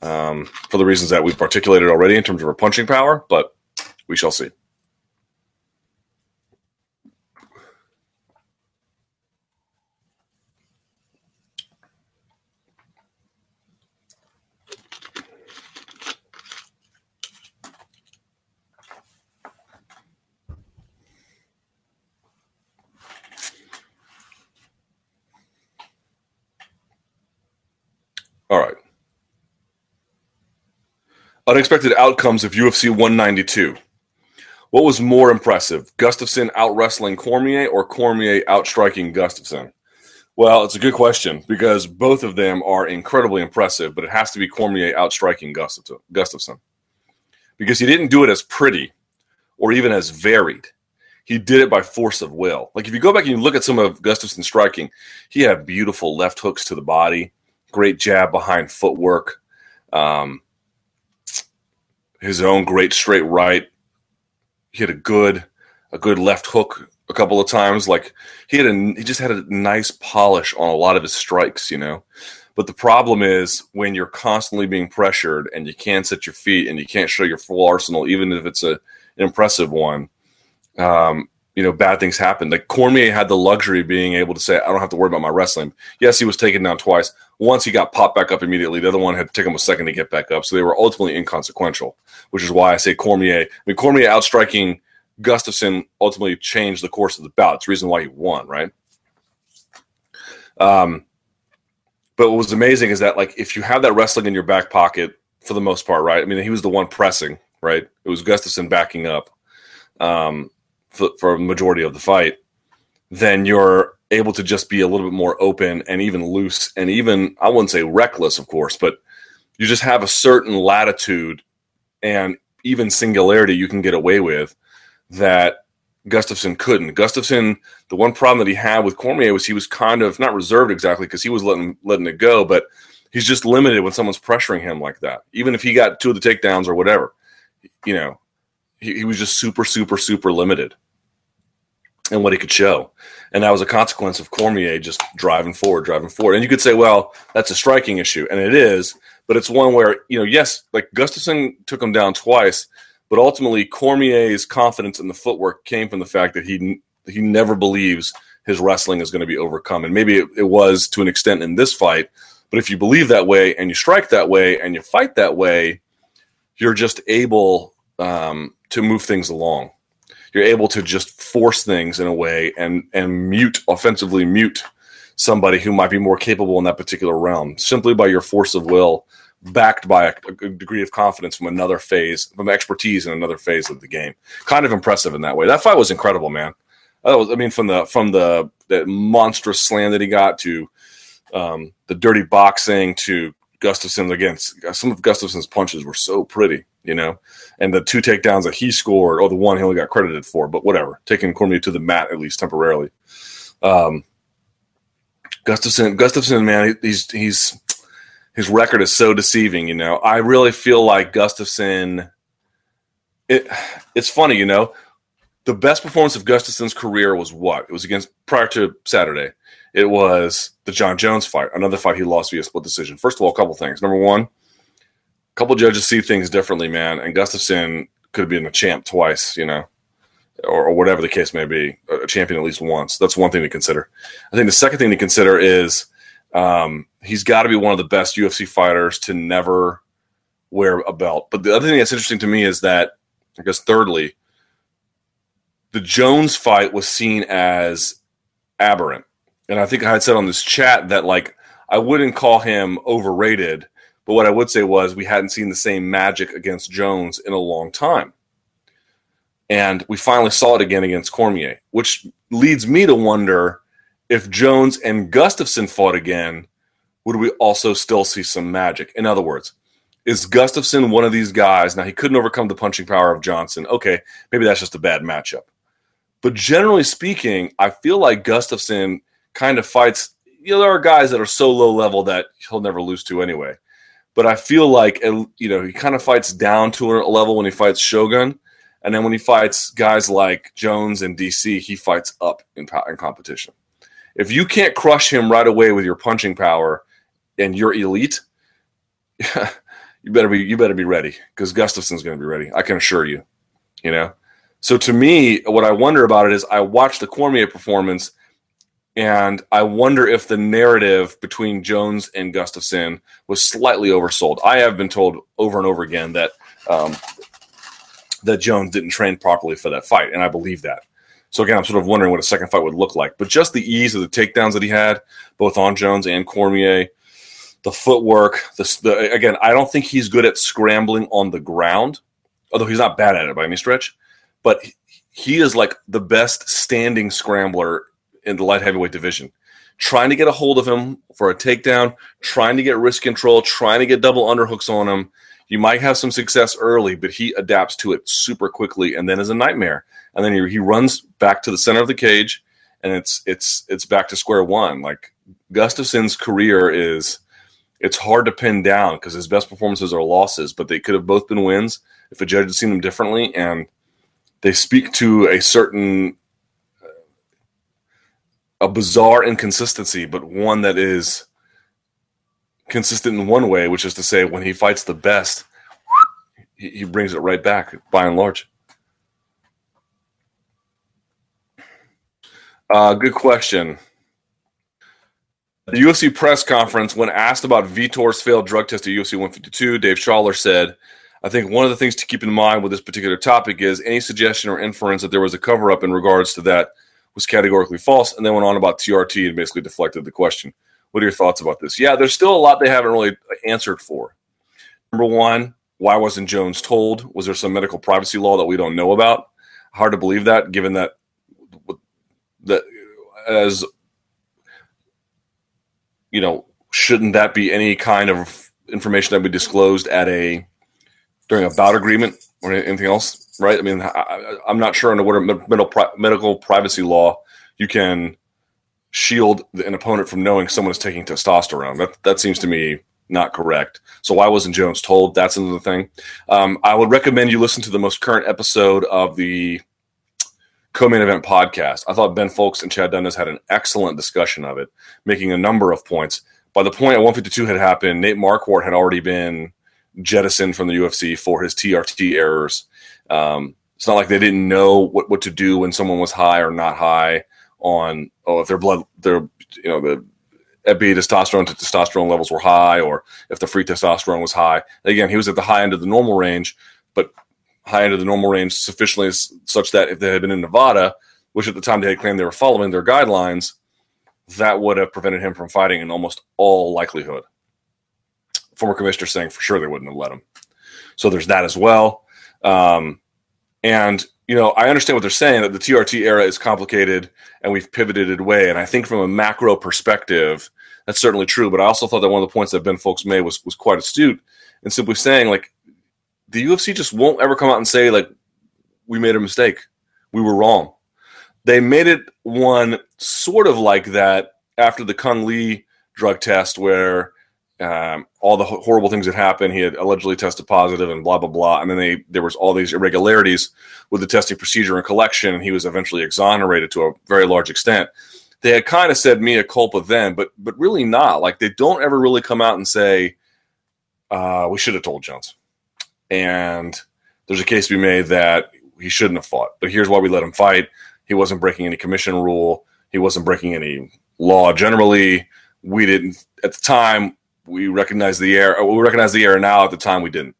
um, for the reasons that we've articulated already in terms of her punching power, but we shall see. All right. Unexpected outcomes of UFC 192. What was more impressive, Gustafsson out wrestling Cormier or Cormier outstriking Gustafsson? Well, it's a good question because both of them are incredibly impressive, but it has to be Cormier outstriking Gustafsson because he didn't do it as pretty or even as varied. He did it by force of will. Like if you go back and you look at some of Gustafsson's striking, he had beautiful left hooks to the body great jab behind footwork, um, his own great straight right. He had a good a good left hook a couple of times. Like he had a he just had a nice polish on a lot of his strikes, you know. But the problem is when you're constantly being pressured and you can't set your feet and you can't show your full arsenal, even if it's a an impressive one. Um, you know, bad things happen. Like Cormier had the luxury of being able to say, I don't have to worry about my wrestling. Yes, he was taken down twice. Once he got popped back up immediately. The other one had to take him a second to get back up. So they were ultimately inconsequential, which is why I say Cormier. I mean, Cormier outstriking Gustafsson ultimately changed the course of the bout. It's the reason why he won, right? Um, but what was amazing is that like if you have that wrestling in your back pocket for the most part, right? I mean, he was the one pressing, right? It was Gustafsson backing up um, for, a majority of the fight. Then you're able to just be a little bit more open and even loose and even I wouldn't say reckless, of course, but you just have a certain latitude and even singularity you can get away with that Gustafsson couldn't. Gustafsson, the one problem that he had with Cormier was he was kind of not reserved exactly because he was letting letting it go, but he's just limited when someone's pressuring him like that. Even if he got two of the takedowns or whatever, you know, he, he was just super, super, super limited and what he could show. And that was a consequence of Cormier just driving forward, driving forward. And you could say, well, that's a striking issue, and it is, but it's one where you know, yes, like Gustafsson took him down twice but ultimately, Cormier's confidence in the footwork came from the fact that he he never believes his wrestling is going to be overcome. And maybe it, it was to an extent in this fight. But if you believe that way and you strike that way and you fight that way, you're just able um, to move things along. You're able to just force things in a way and and mute offensively mute somebody who might be more capable in that particular realm simply by your force of will backed by a, a, degree of confidence from another phase, from expertise in another phase of the game. Kind of impressive in that way. That fight was incredible, man. Was, I mean, from the from the that monstrous slam that he got to um, the dirty boxing to Gustafsson against some of Gustafsson's punches were so pretty, you know, and the two takedowns that he scored, or the one he only got credited for, but whatever, taking Cormier to the mat at least temporarily. Um, Gustafsson, Gustafsson, man, he's he's his record is so deceiving. You know, I really feel like Gustafsson. It it's funny, you know, the best performance of Gustafsson's career was what? It was against prior to Saturday. It was the John Jones fight, another fight he lost via split decision. First of all, a couple things. Number one, a couple judges see things differently, man, and Gustafsson could have been a champ twice, you know, or, or whatever the case may be, a champion at least once. That's one thing to consider. I think the second thing to consider is um, he's got to be one of the best UFC fighters to never wear a belt. But the other thing that's interesting to me is that, I guess, thirdly, the Jones fight was seen as aberrant. And I think I had said on this chat that, like, I wouldn't call him overrated, but what I would say was we hadn't seen the same magic against Jones in a long time. And we finally saw it again against Cormier, which leads me to wonder if Jones and Gustafsson fought again, would we also still see some magic? In other words, is Gustafsson one of these guys? Now, he couldn't overcome the punching power of Johnson. Okay, maybe that's just a bad matchup. But generally speaking, I feel like Gustafsson kind of fights. You know, there are guys that are so low level that he'll never lose to anyway. But I feel like, you know, he kind of fights down to a level when he fights Shogun. And then when he fights guys like Jones and DC, he fights up in, in competition. If you can't crush him right away with your punching power and you're elite, you better be you better be ready because Gustafsson's going to be ready. I can assure you. You know. So to me, what I wonder about it is I watched the Cormier performance, and I wonder if the narrative between Jones and Gustafsson was slightly oversold. I have been told over and over again that um, that Jones didn't train properly for that fight, and I believe that. So again, I'm sort of wondering what a second fight would look like. But just the ease of the takedowns that he had, both on Jones and Cormier, the footwork. The, the again, I don't think he's good at scrambling on the ground, although he's not bad at it by any stretch. But he is like the best standing scrambler in the light heavyweight division. Trying to get a hold of him for a takedown, trying to get wrist control, trying to get double underhooks on him. You might have some success early, but he adapts to it super quickly and then is a nightmare. And then he, he runs back to the center of the cage and it's it's it's back to square one. Like Gustafsson's career is it's hard to pin down because his best performances are losses, but they could have both been wins if a judge had seen them differently. And they speak to a certain a bizarre inconsistency, but one that is consistent in one way, which is to say, when he fights the best, he, he brings it right back by and large. Uh, good question. The UFC press conference, when asked about Vitor's failed drug test at UFC 152, Dave Schaller said, I think one of the things to keep in mind with this particular topic is any suggestion or inference that there was a cover up in regards to that was categorically false. And then went on about TRT and basically deflected the question. What are your thoughts about this? Yeah, there's still a lot they haven't really answered for. Number one, why wasn't Jones told? Was there some medical privacy law that we don't know about? Hard to believe that, given that that as you know, shouldn't that be any kind of information that be disclosed at a during a bout agreement or anything else, right? I mean, I, am not sure under what medical medical privacy law you can shield an opponent from knowing someone is taking testosterone. That that seems to me not correct. So why wasn't Jones told? That's another thing. Um, I would recommend you listen to the most current episode of the co-main event podcast. I thought Ben Fowlkes and Chad Dundas had an excellent discussion of it, making a number of points. By the point at 152 had happened, Nate Marquardt had already been jettisoned from the UFC for his TRT errors. Um, it's not like they didn't know what, what to do when someone was high or not high on oh if their blood their you know the epi testosterone to testosterone levels were high or if the free testosterone was high. Again, he was at the high end of the normal range, but high end of the normal range sufficiently such that if they had been in Nevada, which at the time they had claimed they were following their guidelines, that would have prevented him from fighting in almost all likelihood. Former commissioner saying for sure they wouldn't have let him. So there's that as well. Um, and you know, I understand what they're saying that the TRT era is complicated and we've pivoted away. And I think from a macro perspective, that's certainly true. But I also thought that one of the points that Ben Fowlkes made was was quite astute in simply saying like the UFC just won't ever come out and say like we made a mistake, we were wrong. They made it one sort of like that after the Cung Le drug test, where um, all the horrible things that happened. He had allegedly tested positive and blah blah blah. And then they there was all these irregularities with the testing procedure and collection, and he was eventually exonerated to a very large extent. They had kind of said mea culpa then, but but really not. Like they don't ever really come out and say uh, we should have told Jones. And there's a case to be made that he shouldn't have fought. But here's why we let him fight. He wasn't breaking any commission rule. He wasn't breaking any law generally. We didn't at the time we recognize the error. We recognize the error now. At the time, we didn't.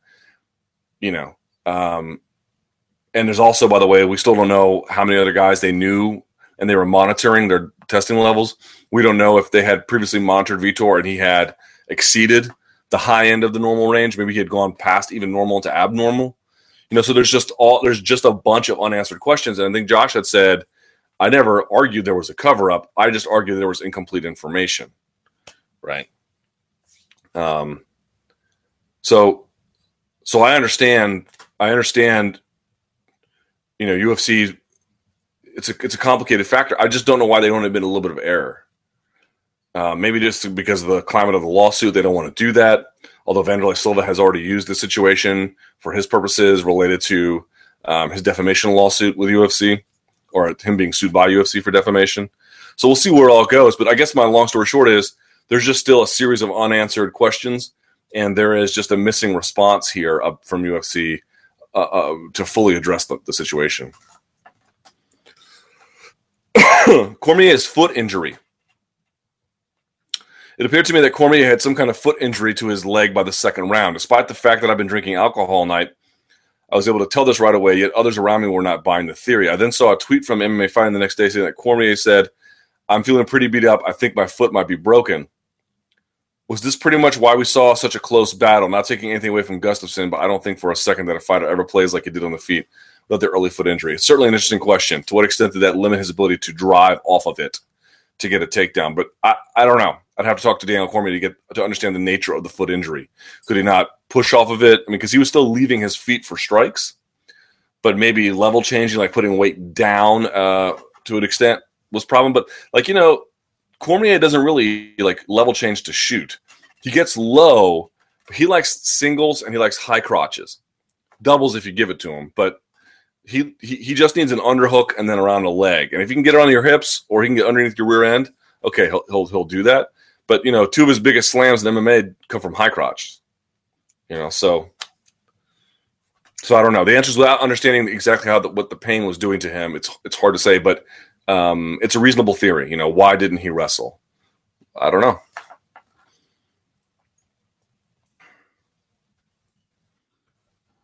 You know, um, and there's also, by the way, we still don't know how many other guys they knew and they were monitoring their testing levels. We don't know if they had previously monitored Vitor and he had exceeded the high end of the normal range. Maybe he had gone past even normal to abnormal. You know, so there's just all there's just a bunch of unanswered questions. And I think Josh had said, I never argued there was a cover up. I just argued there was incomplete information. Right. Um, so, so I understand. I understand. You know, UFC. It's a it's a complicated factor. I just don't know why they don't admit a little bit of error. Uh, maybe just because of the climate of the lawsuit, they don't want to do that. Although Wanderlei Silva has already used the situation for his purposes related to um, his defamation lawsuit with UFC, or him being sued by UFC for defamation. So we'll see where it all goes. But I guess my long story short is there's just still a series of unanswered questions, and there is just a missing response here from UFC uh, uh, to fully address the, the situation. Cormier's foot injury. It appeared to me that Cormier had some kind of foot injury to his leg by the second round. Despite the fact that I've been drinking alcohol all night, I was able to tell this right away, yet others around me were not buying the theory. I then saw a tweet from MMA Fighting the next day saying that Cormier said, I'm feeling pretty beat up. I think my foot might be broken. Was this pretty much why we saw such a close battle? Not taking anything away from Gustafsson, but I don't think for a second that a fighter ever plays like he did on the feet without their early foot injury. It's certainly an interesting question. To what extent did that limit his ability to drive off of it to get a takedown? But I, I don't know. I'd have to talk to Daniel Cormier to get to understand the nature of the foot injury. Could he not push off of it? I mean, because he was still leaving his feet for strikes, but maybe level changing, like putting weight down uh, to an extent, was problem. But like you know, Cormier doesn't really like level change to shoot. He gets low. He likes singles and he likes high crotches, doubles if you give it to him. But he, he he just needs an underhook and then around a leg. And if you can get it on your hips or he can get underneath your rear end, okay, he'll he'll, he'll do that. But you know, two of his biggest slams in MMA come from high crotch. You know, so so I don't know. The answer is without understanding exactly how the, what the pain was doing to him. It's it's hard to say, but um, it's a reasonable theory. You know, why didn't he wrestle? I don't know.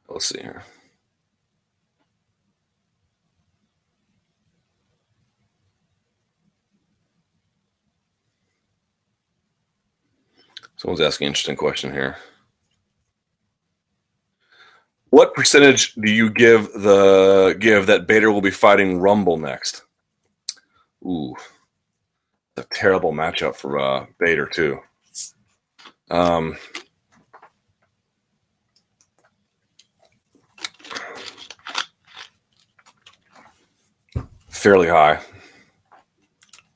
Let's see here. Someone's asking an interesting question here. What percentage do you give the give that Bader will be fighting Rumble next? Ooh, a terrible matchup for uh, Bader too. Um, fairly high,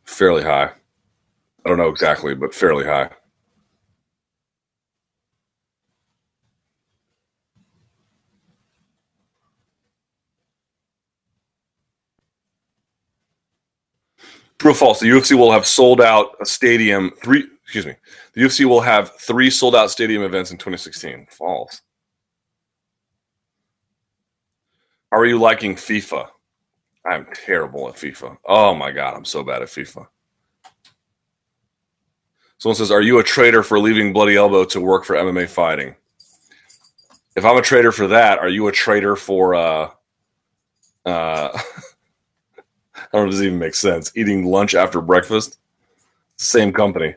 fairly high. I don't know exactly, but fairly high. True or false? The UFC will have sold out a stadium three. Excuse me. The UFC will have three sold out stadium events in 2016. False. Are you liking FIFA? I'm terrible at FIFA. Oh my god, I'm so bad at FIFA. Someone says, "Are you a traitor for leaving Bloody Elbow to work for MMA fighting?" If I'm a traitor for that, are you a traitor for uh uh I don't know if this even makes sense. Eating lunch after breakfast, same company.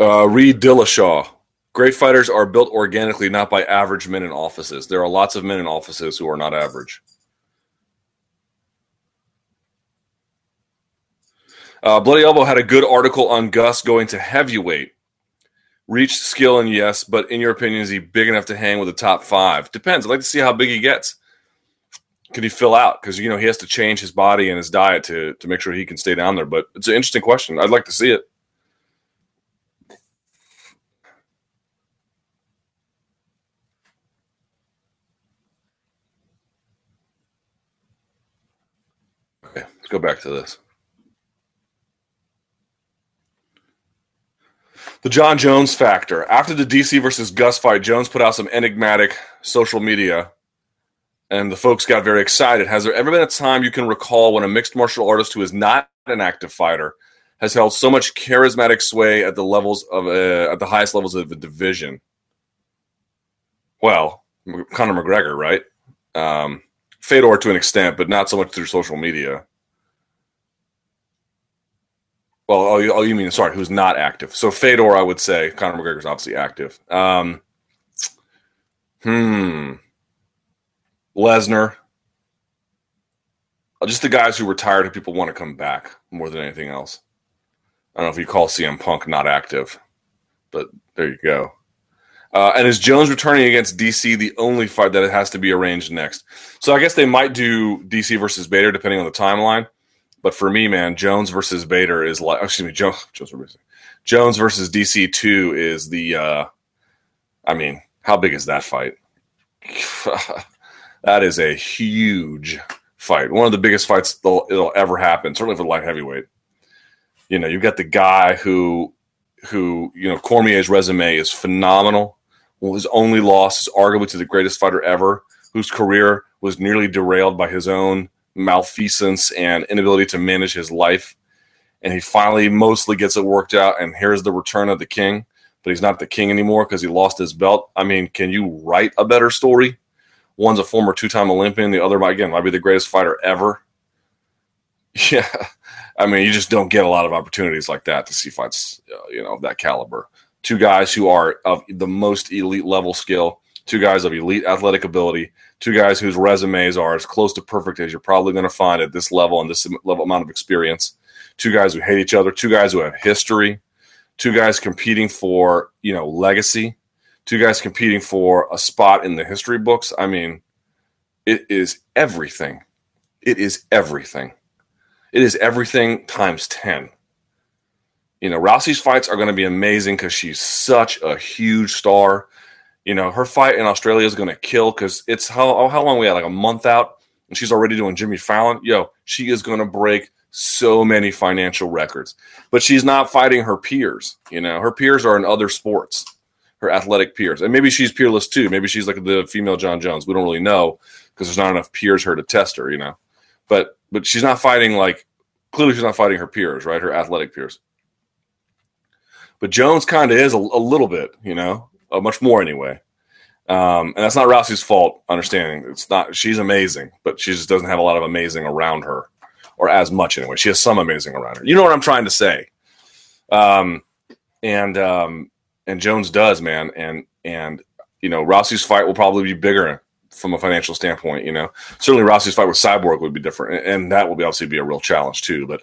Uh, Reed Dillashaw. Great fighters are built organically, not by average men in offices. There are lots of men in offices who are not average. Uh, Bloody Elbow had a good article on Gus going to heavyweight. Reach, skill, and yes, but in your opinion, is he big enough to hang with the top five? Depends. I'd like to see how big he gets. Can he fill out? Because you know he has to change his body and his diet to to make sure he can stay down there. But it's an interesting question. I'd like to see it. Okay, let's go back to this. The John Jones factor. After the DC versus Gus fight, Jones put out some enigmatic social media, and the folks got very excited. Has there ever been a time you can recall when a mixed martial artist who is not an active fighter has held so much charismatic sway at the levels of uh, at the highest levels of the division? Well, Conor McGregor, right? Um, Fedor to an extent, but not so much through social media. Well, oh, you, oh, you mean sorry, who's not active? So Fedor, I would say Conor McGregor's obviously active. Um, hmm, Lesnar, uh, just the guys who retired who people want to come back more than anything else. I don't know if you call CM Punk not active, but there you go. Uh, and is Jones returning against DC the only fight that it has to be arranged next? So I guess they might do DC versus Bader depending on the timeline. But for me, man, Jones versus Bader is like, excuse me, Jones, Jones, Jones versus DC two is the. uh I mean, how big is that fight? that is a huge fight. One of the biggest fights that'll, it'll ever happen, certainly for the light heavyweight. You know, you've got the guy who, who you know, Cormier's resume is phenomenal. Well, his only loss is arguably to the greatest fighter ever, whose career was nearly derailed by his own malfeasance and inability to manage his life. And he finally mostly gets it worked out. And here's the return of the king, but he's not the king anymore because he lost his belt. I mean, can you write a better story? One's a former two-time Olympian. The other, again, might be the greatest fighter ever. Yeah, I mean, you just don't get a lot of opportunities like that to see fights, uh, you know, of that caliber. Two guys who are of the most elite level skill, two guys of elite athletic ability, two guys whose resumes are as close to perfect as you're probably going to find at this level and this level amount of experience. Two guys who hate each other, two guys who have history, two guys competing for you know legacy, two guys competing for a spot in the history books. I mean, it is everything. It is everything. It is everything times 10. You know, Rousey's fights are going to be amazing because she's such a huge star. You know, her fight in Australia is going to kill because it's how, oh, how long we had, like a month out, and she's already doing Jimmy Fallon. Yo, she is going to break so many financial records, but she's not fighting her peers. You know, her peers are in other sports, her athletic peers. And maybe she's peerless too. Maybe she's like the female John Jones. We don't really know because there's not enough peers her to test her, you know. But but she's not fighting like clearly she's not fighting her peers, right? Her athletic peers. But Jones kind of is a, a, little bit, you know, uh, much more anyway. Um, and that's not Rousey's fault. Understanding it's not she's amazing, but she just doesn't have a lot of amazing around her or as much anyway. She has some amazing around her. You know what I'm trying to say? Um, and um, and Jones does, man. And and you know, Rousey's fight will probably be bigger from a financial standpoint. You know, certainly Rousey's fight with Cyborg would be different, and that will be obviously be a real challenge too. But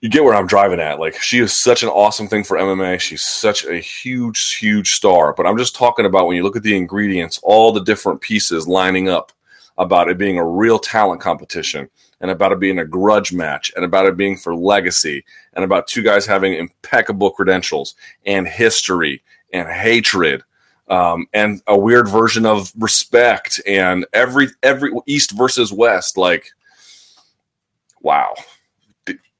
you get where I'm driving at. Like she is such an awesome thing for MMA. She's such a huge, huge star. But I'm just talking about when you look at the ingredients, all the different pieces lining up about it being a real talent competition and about it being a grudge match and about it being for legacy and about two guys having impeccable credentials and history and hatred um, and a weird version of respect and every every east versus west like wow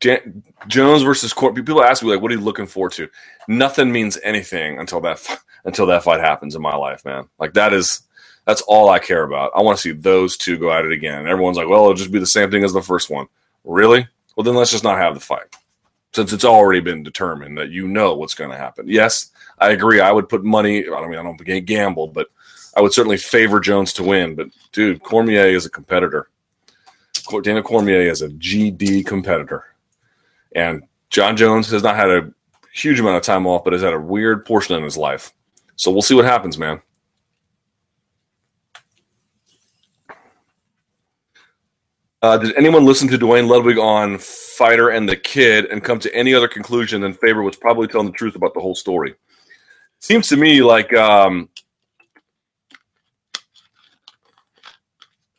Jan- jones versus court people ask me like what are you looking forward to nothing means anything until that until that fight happens in my life man like that is that's all I care about. I want to see those two go at it again. And everyone's like, well, it'll just be the same thing as the first one. Really? Well, then let's just not have the fight since it's already been determined that you know what's going to happen. Yes, I agree. I would put money. I don't mean, I don't gamble, but I would certainly favor Jones to win. But dude, Cormier is a competitor. Dana Cormier is a GD competitor, and John Jones has not had a huge amount of time off, but has had a weird portion in his life. So we'll see what happens, man. Uh, did anyone listen to Duane Ludwig on Fighter and the Kid and come to any other conclusion than Faber was probably telling the truth about the whole story? Seems to me like um,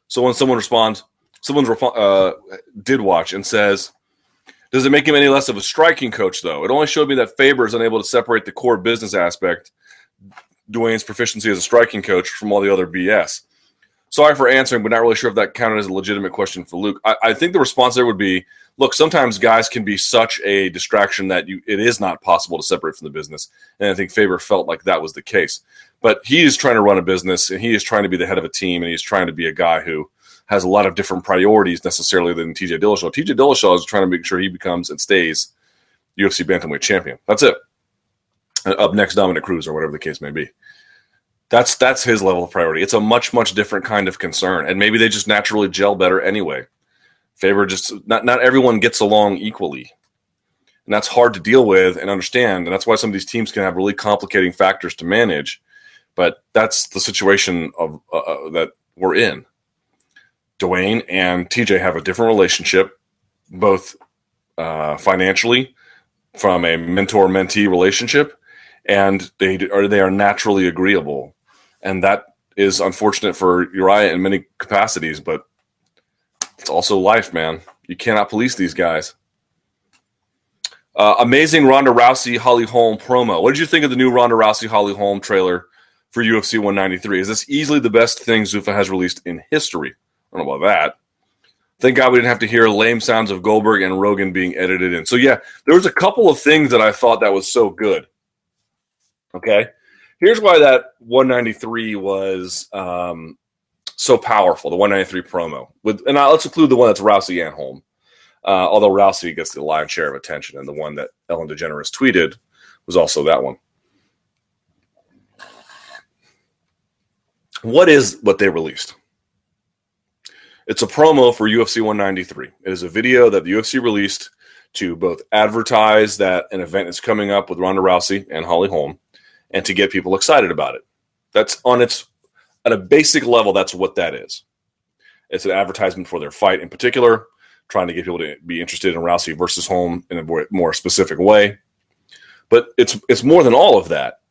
so when someone responds, someone uh, did watch and says, "Does it make him any less of a striking coach, though? It only showed me that Faber is unable to separate the core business aspect, Duane's proficiency as a striking coach, from all the other BS." sorry for answering, but not really sure if that counted as a legitimate question for Luke. I, I, think the response there would be, look, sometimes guys can be such a distraction that you it is not possible to separate from the business. And I think Faber felt like that was the case. But he is trying to run a business and he is trying to be the head of a team and he's trying to be a guy who has a lot of different priorities necessarily than TJ Dillashaw. TJ Dillashaw is trying to make sure he becomes and stays UFC bantamweight champion. That's it. Up next, Dominick Cruz or whatever the case may be. That's that's his level of priority. It's a much much different kind of concern, and maybe they just naturally gel better anyway. Faber just not not everyone gets along equally, and that's hard to deal with and understand, and that's why some of these teams can have really complicating factors to manage. But that's the situation of uh, uh that we're in. Duane and TJ have a different relationship, both uh, financially, from a mentor mentee relationship, and they are they are naturally agreeable and that is unfortunate for Urijah in many capacities, but it's also life, man. You cannot police these guys. Uh, amazing Ronda Rousey Holly Holm promo. What did you think of the new Ronda Rousey Holly Holm trailer for UFC 193? Is this easily the best thing Zuffa has released in history? I don't know about that. Thank God we didn't have to hear lame sounds of Goldberg and Rogan being edited in. So yeah, there was a couple of things that I thought that was so good. Okay here's why that 193 was um, so powerful. The 193 promo with, and now let's include the one that's Rousey and Holm. Uh, although Rousey gets the lion's share of attention, and the one that Ellen DeGeneres tweeted was also that one. what is what they released? It's a promo for UFC 193. It is a video that the UFC released to both advertise that an event is coming up with Ronda Rousey and Holly Holm and to get people excited about it. That's on its at a basic level that's what that is. It's an advertisement for their fight in particular, trying to get people to be interested in Rousey versus Holm in a more, specific way. But it's it's more than all of that.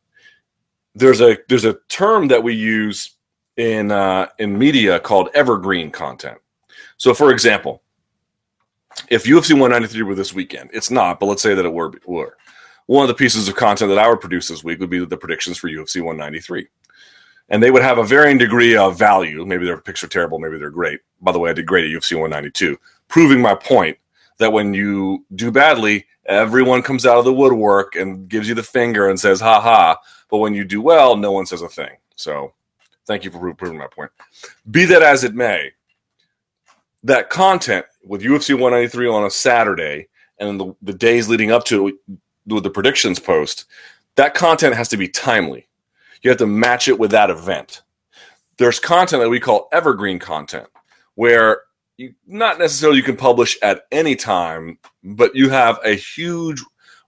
There's a there's a term that we use in uh, in media called evergreen content. So, for example, if UFC 193 were this weekend, it's not, but let's say that it were, were. One of the pieces of content that I would produce this week would be the predictions for UFC 193. And they would have a varying degree of value. Maybe their picks are terrible, maybe they're great. By the way, I did great at UFC 192, proving my point that when you do badly, everyone comes out of the woodwork and gives you the finger and says, ha ha. But when you do well, no one says a thing. So Thank you for proving my point. Be that as it may, that content with UFC 193 on a Saturday and the, the days leading up to it with the predictions post, that content has to be timely. You have to match it with that event. There's content that we call evergreen content, where you not necessarily you can publish at any time, but you have a huge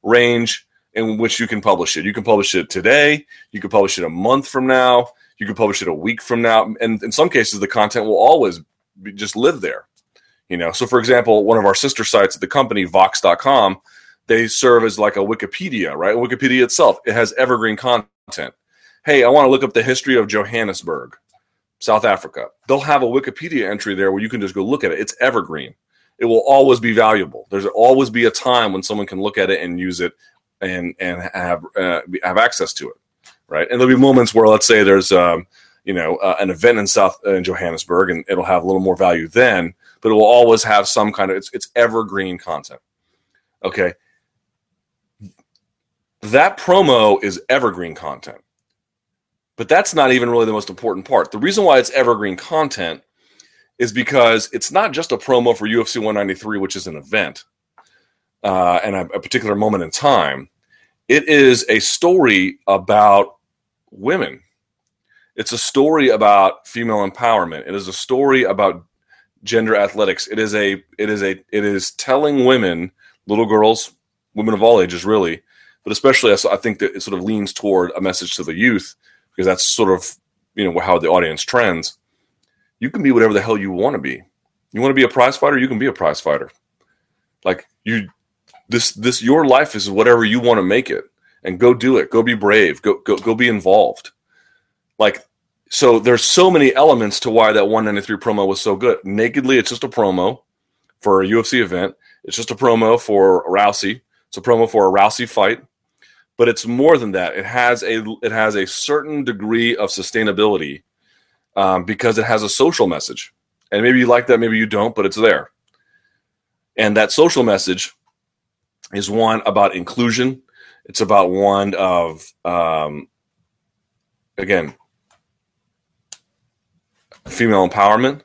range in which you can publish it. You can publish it today, you can publish it a month from now, you can publish it a week from now, and in some cases, the content will always be, just live there. You know, so for example, one of our sister sites at the company, Vox.com, they serve as like a Wikipedia, right? Wikipedia itself, it has evergreen content. Hey, I want to look up the history of Johannesburg, South Africa. They'll have a Wikipedia entry there where you can just go look at it. It's evergreen. It will always be valuable. There's always be a time when someone can look at it and use it and and have uh, have access to it right? And there'll be moments where, let's say, there's um, you know uh, an event in South uh, in Johannesburg, and it'll have a little more value then, but it will always have some kind of it's it's evergreen content. Okay, that promo is evergreen content, but that's not even really the most important part. The reason why it's evergreen content is because it's not just a promo for UFC 193, which is an event uh, and a, a particular moment in time. It is a story about women. It's a story about female empowerment. It is a story about gender athletics. It is a it is a it is telling women, little girls, women of all ages, really, but especially I think that it sort of leans toward a message to the youth because that's sort of you know how the audience trends. You can be whatever the hell you want to be. You want to be a prize fighter, you can be a prize fighter. Like you, this this your life is whatever you want to make it and go do it. Go be brave. Go go go be involved. Like so there's so many elements to why that 193 promo was so good. Nakedly, it's just a promo for a UFC event. It's just a promo for Rousey. It's a promo for a Rousey fight. But it's more than that. It has a it has a certain degree of sustainability um, because it has a social message. And maybe you like that, maybe you don't, but it's there. And that social message is one about inclusion, it's about one of um, again female empowerment,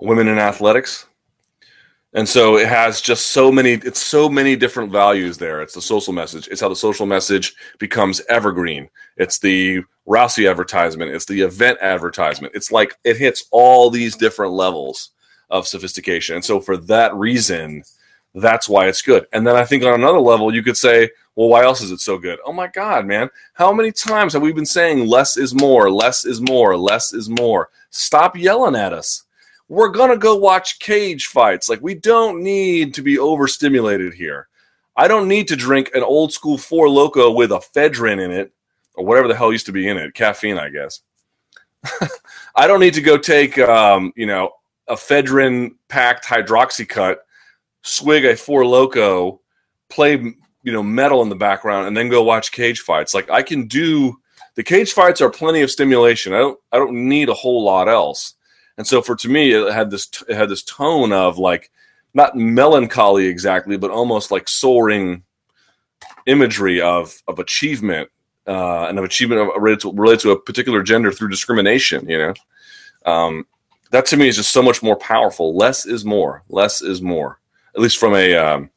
women in athletics. And so it has just so many, it's so many different values there. It's the social message. It's how the social message becomes evergreen. It's the Rousey advertisement. It's the event advertisement. It's like it hits all these different levels of sophistication. And so for that reason, that's why it's good. And then I think on another level, you could say, well, why else is it so good? Oh my God, man. How many times have we been saying less is more, less is more, less is more? Stop yelling at us. We're going to go watch cage fights. Like, we don't need to be overstimulated here. I don't need to drink an old school Four Loco with ephedrine in it, or whatever the hell used to be in it. Caffeine, I guess. I don't need to go take, um, you know, ephedrine packed hydroxycut swig a Four Loco, play you know metal in the background, and then go watch cage fights. Like I can do the cage fights are plenty of stimulation. I don't I don't need a whole lot else. And so for to me, it had this it had this tone of like not melancholy exactly, but almost like soaring imagery of of achievement uh, and of achievement of, related, to, related to a particular gender through discrimination. You know, um, that to me is just so much more powerful. Less is more. Less is more at least from a um,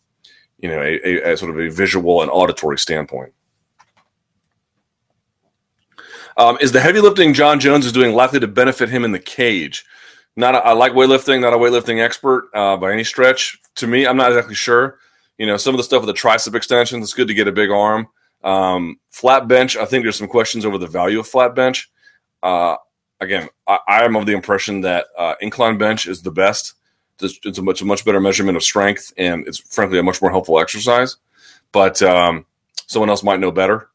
you know a, a, a, sort of a visual and auditory standpoint. Um, is the heavy lifting Jon Jones is doing likely to benefit him in the cage? Not a, I like weightlifting, not a weightlifting expert uh, by any stretch. To me, I'm not exactly sure. You know, some of the stuff with the tricep extensions, it's good to get a big arm. Um, flat bench, I think there's some questions over the value of flat bench. Uh, again, I, I, am of the impression that uh, incline bench is the best. It's, a much a much better measurement of strength, and it's frankly a much more helpful exercise. But um, someone else might know better.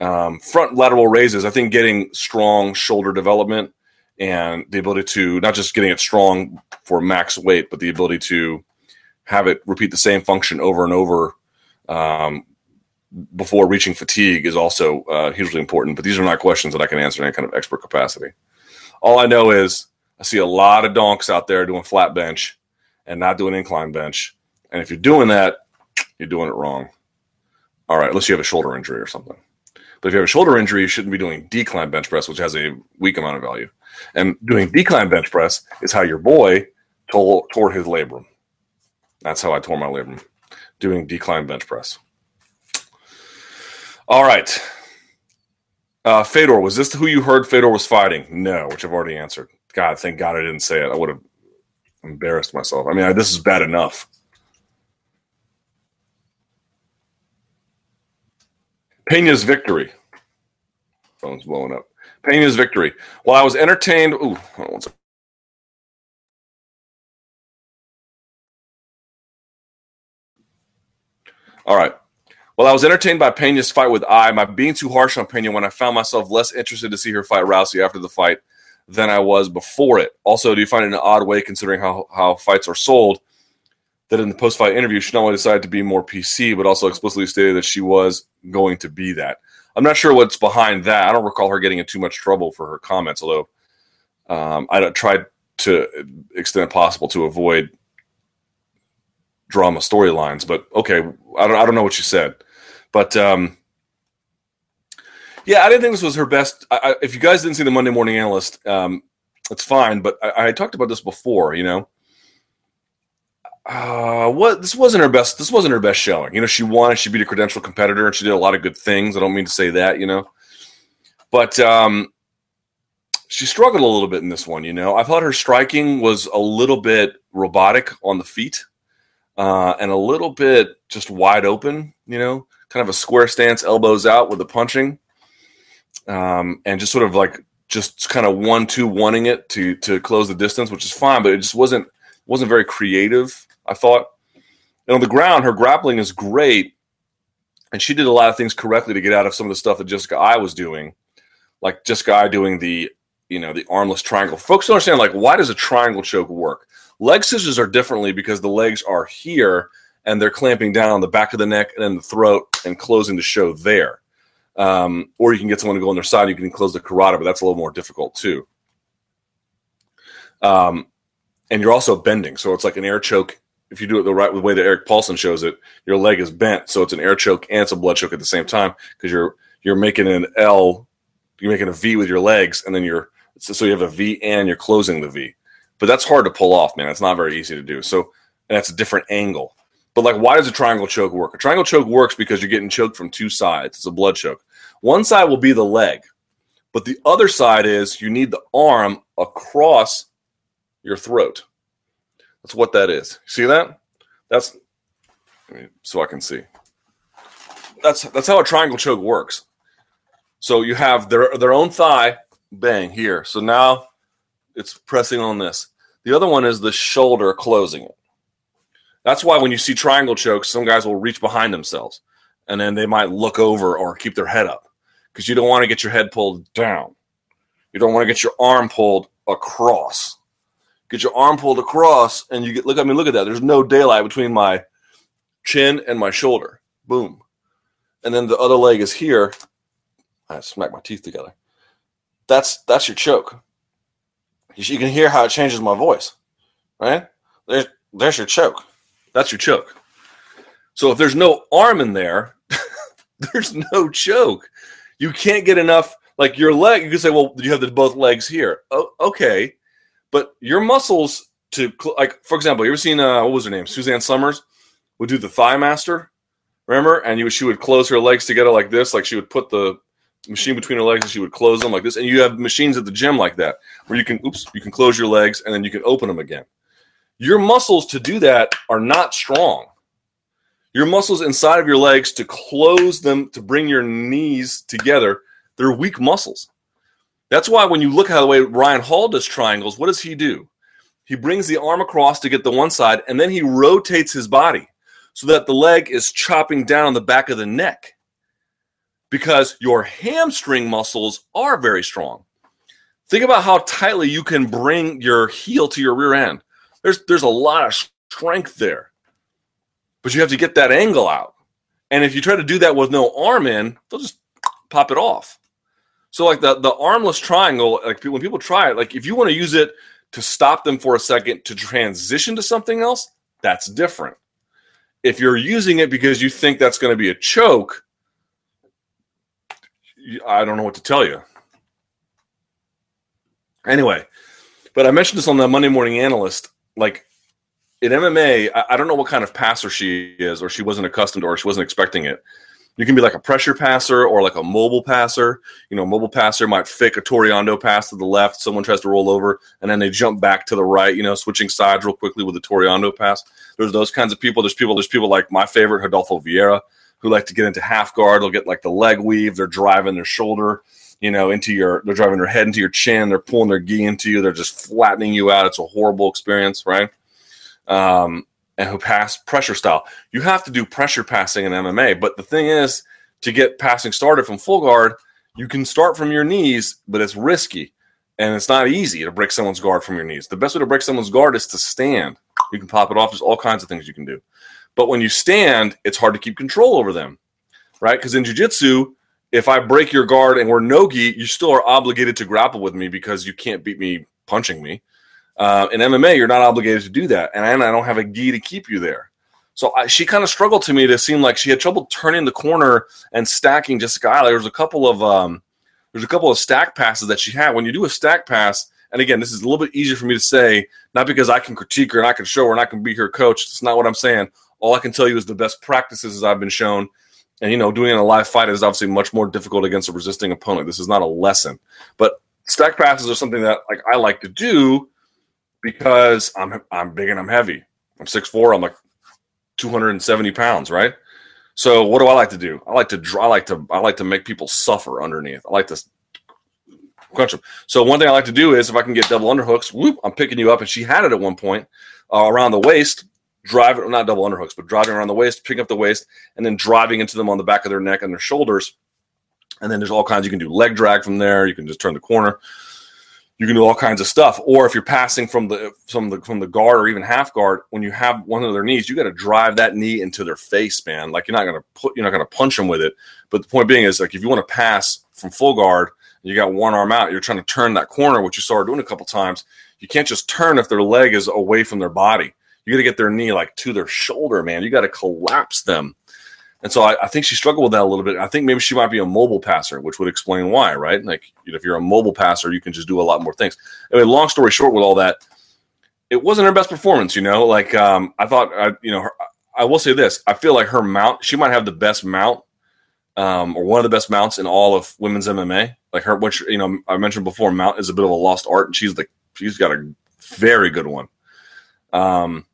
Um, front lateral raises, I think getting strong shoulder development and the ability to not just getting it strong for max weight, but the ability to have it repeat the same function over and over um, before reaching fatigue is also uh, hugely important. But these are not questions that I can answer in any kind of expert capacity. All I know is I see a lot of donks out there doing flat bench and not doing incline bench. And if you're doing that, you're doing it wrong. All right, unless you have a shoulder injury or something. But if you have a shoulder injury, you shouldn't be doing decline bench press, which has a weak amount of value. And doing decline bench press is how your boy tore, tore his labrum. That's how I tore my labrum, doing decline bench press. All right. Uh, Fedor, was this who you heard Fedor was fighting? No, which I've already answered. God, thank God I didn't say it. I would have embarrassed myself. I mean, I, this is bad enough. Pena's victory. Phone's blowing up. Pena's victory. While I was entertained, ooh, All right. While I was entertained by Pena's fight with I, my being too harsh on Pena when I found myself less interested to see her fight Rousey after the fight than I was before it. Also, do you find it an odd way, considering how, how fights are sold, that in the post fight interview, she not only decided to be more PC, but also explicitly stated that she was going to be that? I'm not sure what's behind that. I don't recall her getting in too much trouble for her comments, although um, I tried to extent possible to avoid drama storylines. But okay, I don't, I don't know what you said. But um, yeah, I didn't think this was her best. I, I, if you guys didn't see the Monday Morning Analyst, um, it's fine. But I, I, talked about this before. You know, uh, what this wasn't her best. This wasn't her best showing. You know, she won. She beat a credential competitor, and she did a lot of good things. I don't mean to say that. You know, but um, she struggled a little bit in this one. You know, I thought her striking was a little bit robotic on the feet. Uh, and a little bit just wide open, you know, kind of a square stance, elbows out with the punching, um, and just sort of like just kind of one two wanting it to to close the distance, which is fine, but it just wasn't wasn't very creative. I thought, and on the ground, her grappling is great, and she did a lot of things correctly to get out of some of the stuff that Jessica Eye was doing, like Jessica Eye doing the you know the armless triangle. Folks don't understand like why does a triangle choke work? Leg scissors are differently because the legs are here and they're clamping down on the back of the neck and then the throat and closing the show there. Um, or you can get someone to go on their side. You can close the carotid, but that's a little more difficult too. Um, and you're also bending, so it's like an air choke. If you do it the right the way that Erik Paulson shows it, your leg is bent, so it's an air choke and it's a blood choke at the same time because you're you're making an L, you're making a V with your legs, and then you're so you have a V and you're closing the V. But that's hard to pull off, man. It's not very easy to do. So and that's a different angle. But like, why does a triangle choke work? A triangle choke works because you're getting choked from two sides. It's a blood choke. One side will be the leg, but the other side is you need the arm across your throat. That's what that is. See that? That's so I can see. That's that's how a triangle choke works. So you have their their own thigh, bang here. So now it's pressing on this. The other one is the shoulder closing it. That's why when you see triangle chokes, some guys will reach behind themselves and then they might look over or keep their head up because you don't want to get your head pulled down. You don't want to get your arm pulled across. Get your arm pulled across and you get look I mean look at that. There's no daylight between my chin and my shoulder. Boom. And then the other leg is here. I smack my teeth together. That's that's your choke. You can hear how it changes my voice, right? There's there's your choke. That's your choke. So if there's no arm in there, there's no choke. You can't get enough. Like your leg, you can say, "Well, you have the both legs here." Oh, okay, but your muscles to like, for example, you ever seen uh, what was her name? Suzanne Somers would do the thigh master. Remember? And you, she would close her legs together like this, like she would put the machine between her legs and she would close them like this. And you have machines at the gym like that where you can, oops, you can close your legs and then you can open them again. Your muscles to do that are not strong. Your muscles inside of your legs to close them to bring your knees together, they're weak muscles. That's why when you look at the way Ryan Hall does triangles, what does he do? He brings the arm across to get the one side, and then he rotates his body so that the leg is chopping down on the back of the neck because your hamstring muscles are very strong. Think about how tightly you can bring your heel to your rear end. There's there's a lot of strength there. But you have to get that angle out. And if you try to do that with no arm in, they'll just pop it off. So like the the armless triangle, like when people try it, like if you want to use it to stop them for a second to transition to something else, that's different. If you're using it because you think that's going to be a choke, I don't know what to tell you. Anyway, but I mentioned this on the Monday Morning Analyst. Like in MMA, I, I don't know what kind of passer she is, or she wasn't accustomed to, or she wasn't expecting it. You can be like a pressure passer or like a mobile passer. You know, mobile passer might fake a Toreando pass to the left. Someone tries to roll over and then they jump back to the right, you know, switching sides real quickly with the Toreando pass. There's those kinds of people. There's people, there's people like my favorite, Rodolfo Vieira, who like to get into half guard. They'll get like the leg weave. They're driving their shoulder, you know, into your, they're driving their head into your chin. They're pulling their gi into you. They're just flattening you out. It's a horrible experience, right? Um, and who pass pressure style. You have to do pressure passing in MMA. But the thing is, to get passing started from full guard, you can start from your knees, but it's risky. And it's not easy to break someone's guard from your knees. The best way to break someone's guard is to stand. You can pop it off. There's all kinds of things you can do. But when you stand, it's hard to keep control over them, right? Because in jiu-jitsu, if I break your guard and we're no-gi, you still are obligated to grapple with me because you can't beat me punching me. Uh, in MMA, you're not obligated to do that, and I don't have a gi to keep you there. So I, she kind of struggled to me to seem like she had trouble turning the corner and stacking Jessica Eye. There was a couple of um, there's a couple of stack passes that she had. When you do a stack pass, and again, this is a little bit easier for me to say, not because I can critique her and I can show her and I can be her coach. It's not what I'm saying. All I can tell you is the best practices I've been shown. And you know, doing in a live fight is obviously much more difficult against a resisting opponent. This is not a lesson, but stack passes are something that like I like to do because I'm I'm big and I'm heavy. I'm six four. I'm like 270 pounds, right? So what do I like to do? I like to draw. I like to I like to make people suffer underneath. I like to crunch them. So one thing I like to do is if I can get double underhooks, whoop, I'm picking you up. And she had it at one point uh, around the waist, driving not double underhooks, but driving around the waist, picking up the waist, and then driving into them on the back of their neck and their shoulders. And then there's all kinds you can do leg drag from there. You can just turn the corner you can do all kinds of stuff. Or if you're passing from the from the from the guard or even half guard, when you have one of their knees, you got to drive that knee into their face, man. Like you're not gonna put you're not gonna punch them with it. But the point being is like if you want to pass from full guard, you got one arm out, you're trying to turn that corner, which you started doing a couple times. You can't just turn if their leg is away from their body. You got to get their knee like to their shoulder, man. You got to collapse them and so I, I, think she struggled with that a little bit. I think maybe she might be a mobile passer, which would explain why, right? Like you know, if you're a mobile passer, you can just do a lot more things. Mean, long story short, with all that, it wasn't her best performance. You know, like um, I thought, I, you know, her, I will say this: I feel like her mount, she might have the best mount, um, or one of the best mounts in all of women's MMA. Like her, which you know, I mentioned before, mount is a bit of a lost art, and she's like, she's got a very good one. Um,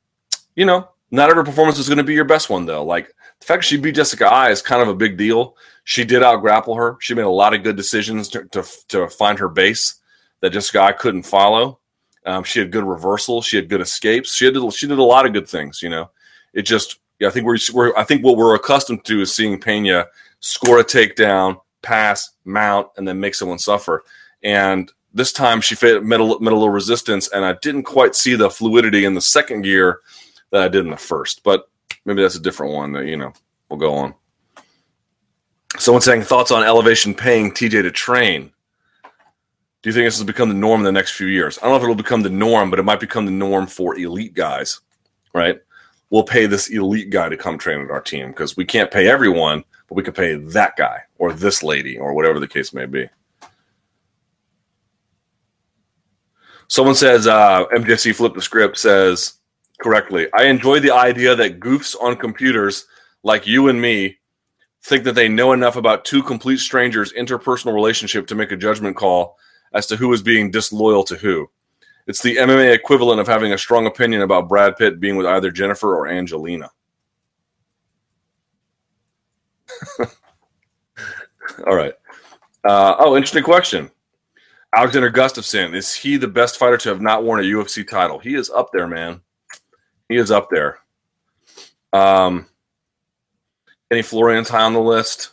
you know, not every performance is going to be your best one though. Like the fact she beat Jessica Eye is kind of a big deal. She did out grapple her. She made a lot of good decisions to, to, to find her base that Jessica Eye couldn't follow. Um, she had good reversals. She had good escapes. She had she did a lot of good things. You know, it just I think we're, we're I think what we're accustomed to is seeing Pena score a takedown, pass, mount, and then make someone suffer. And this time she met a, met a little resistance, and I didn't quite see the fluidity in the second gear that I did in the first. But maybe that's a different one that you know we'll go on. Someone saying thoughts on elevation paying TJ to train. Do you think this will become the norm in the next few years? I don't know if it'll become the norm, but it might become the norm for elite guys, right? We'll pay this elite guy to come train at our team because we can't pay everyone, but we can pay that guy or this lady or whatever the case may be. Someone says uh, MJC flip the script says correctly. I enjoy the idea that goofs on computers like you and me think that they know enough about two complete strangers' interpersonal relationship to make a judgment call as to who is being disloyal to who. It's the MMA equivalent of having a strong opinion about Brad Pitt being with either Jennifer or Angelina. All right. Uh, oh, interesting question. Alexander Gustafsson, is he the best fighter to have not worn a UFC title? He is up there, man. He is up there. Um, any Florian's high on the list?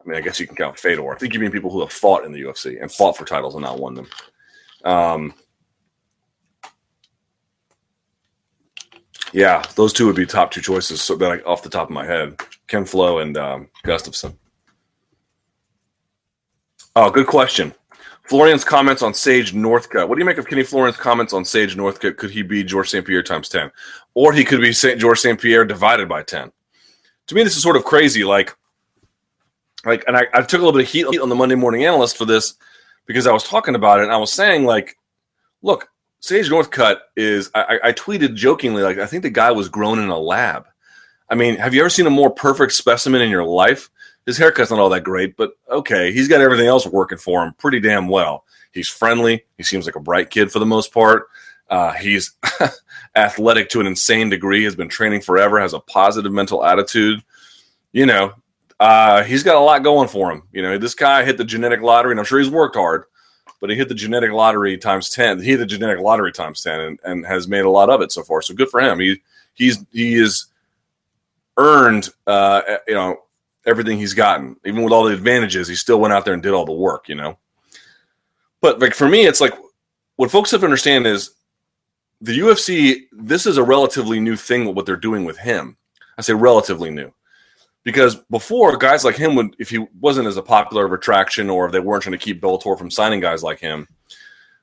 I mean, I guess you can count Fedor. I think you mean people who have fought in the UFC and fought for titles and not won them. Um, yeah, those two would be top two choices. So that I, off the top of my head, Ken Flo and um, Gustafsson. Oh, good question. Florian's comments on Sage Northcutt. What do you make of Kenny Florian's comments on Sage Northcutt? Could he be George St. Pierre times 10? Or he could be St. George St. Pierre divided by 10. To me, this is sort of crazy. Like, like, and I, I took a little bit of heat on the Monday Morning Analyst for this because I was talking about it and I was saying, like, look, Sage Northcutt is, I, I tweeted jokingly, like, I think the guy was grown in a lab. I mean, have you ever seen a more perfect specimen in your life? His haircut's not all that great, but okay, he's got everything else working for him pretty damn well. He's friendly. He seems like a bright kid for the most part. Uh, he's athletic to an insane degree. Has been training forever. Has a positive mental attitude. You know, uh, he's got a lot going for him. You know, this guy hit the genetic lottery, and I'm sure he's worked hard, but he hit the genetic lottery times ten. He hit the genetic lottery times ten, and, and has made a lot of it so far. So good for him. He he's he is earned. Uh, you know everything he's gotten. Even with all the advantages, he still went out there and did all the work, you know? But like for me, it's like what folks have to understand is the UFC, this is a relatively new thing what they're doing with him. I say relatively new. Because before, guys like him would, if he wasn't as a popular of attraction or if they weren't trying to keep Bellator from signing guys like him,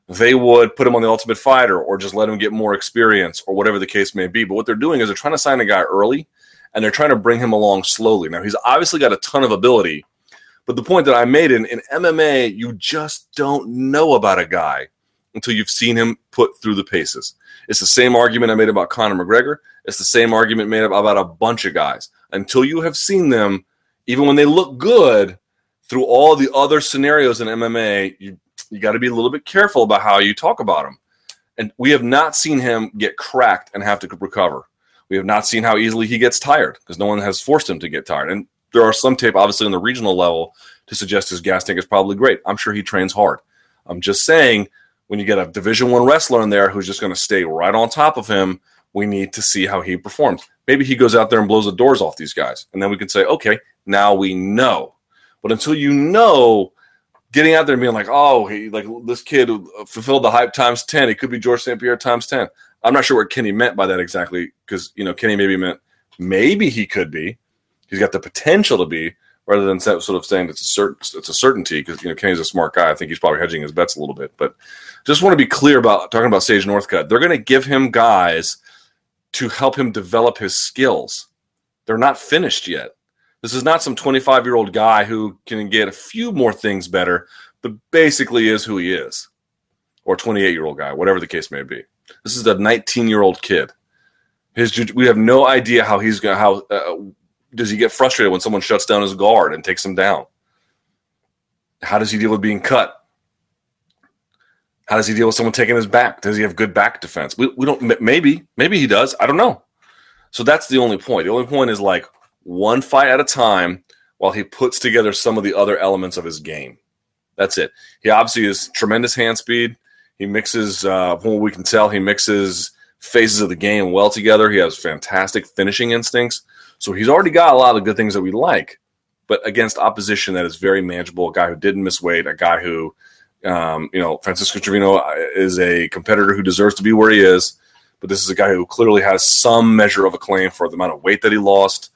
they would put him on the Ultimate Fighter or just let him get more experience or whatever the case may be. But what they're doing is they're trying to sign a guy early and they're trying to bring him along slowly. Now, he's obviously got a ton of ability, but the point that I made in, in MMA, you just don't know about a guy until you've seen him put through the paces. It's the same argument I made about Conor McGregor. It's the same argument made about a bunch of guys. Until you have seen them, even when they look good, through all the other scenarios in MMA, you you got to be a little bit careful about how you talk about him. And we have not seen him get cracked and have to recover. We have not seen how easily he gets tired because no one has forced him to get tired. And there are some tape, obviously, on the regional level to suggest his gas tank is probably great. I'm sure he trains hard. I'm just saying, when you get a Division One wrestler in there who's just going to stay right on top of him, we need to see how he performs. Maybe he goes out there and blows the doors off these guys, and then we can say, okay, now we know. But until you know, getting out there and being like, oh, he like this kid uh, fulfilled the hype times ten. It could be George St. Pierre times ten. I'm not sure what Kenny meant by that exactly because you know Kenny maybe meant maybe he could be. He's got the potential to be, rather than sort of saying it's a certain it's a certainty because you know Kenny's a smart guy. I think he's probably hedging his bets a little bit. But just want to be clear about talking about Sage Northcutt. They're going to give him guys to help him develop his skills. They're not finished yet. This is not some 25 year old guy who can get a few more things better, but basically is who he is, or 28 year old guy, whatever the case may be. This is a 19 year old kid. His we have no idea how he's going. To How uh, does he get frustrated when someone shuts down his guard and takes him down? How does he deal with being cut? How does he deal with someone taking his back? Does he have good back defense? We, we don't. Maybe maybe he does. I don't know. So that's the only point. The only point is like one fight at a time while he puts together some of the other elements of his game. That's it. He obviously has tremendous hand speed. He mixes, uh, from what we can tell, he mixes phases of the game well together. He has fantastic finishing instincts. So he's already got a lot of good things that we like, but against opposition that is very manageable. A guy who didn't miss weight, a guy who, um, you know, Francisco Trevino is a competitor who deserves to be where he is. But this is a guy who clearly has some measure of acclaim for the amount of weight that he lost.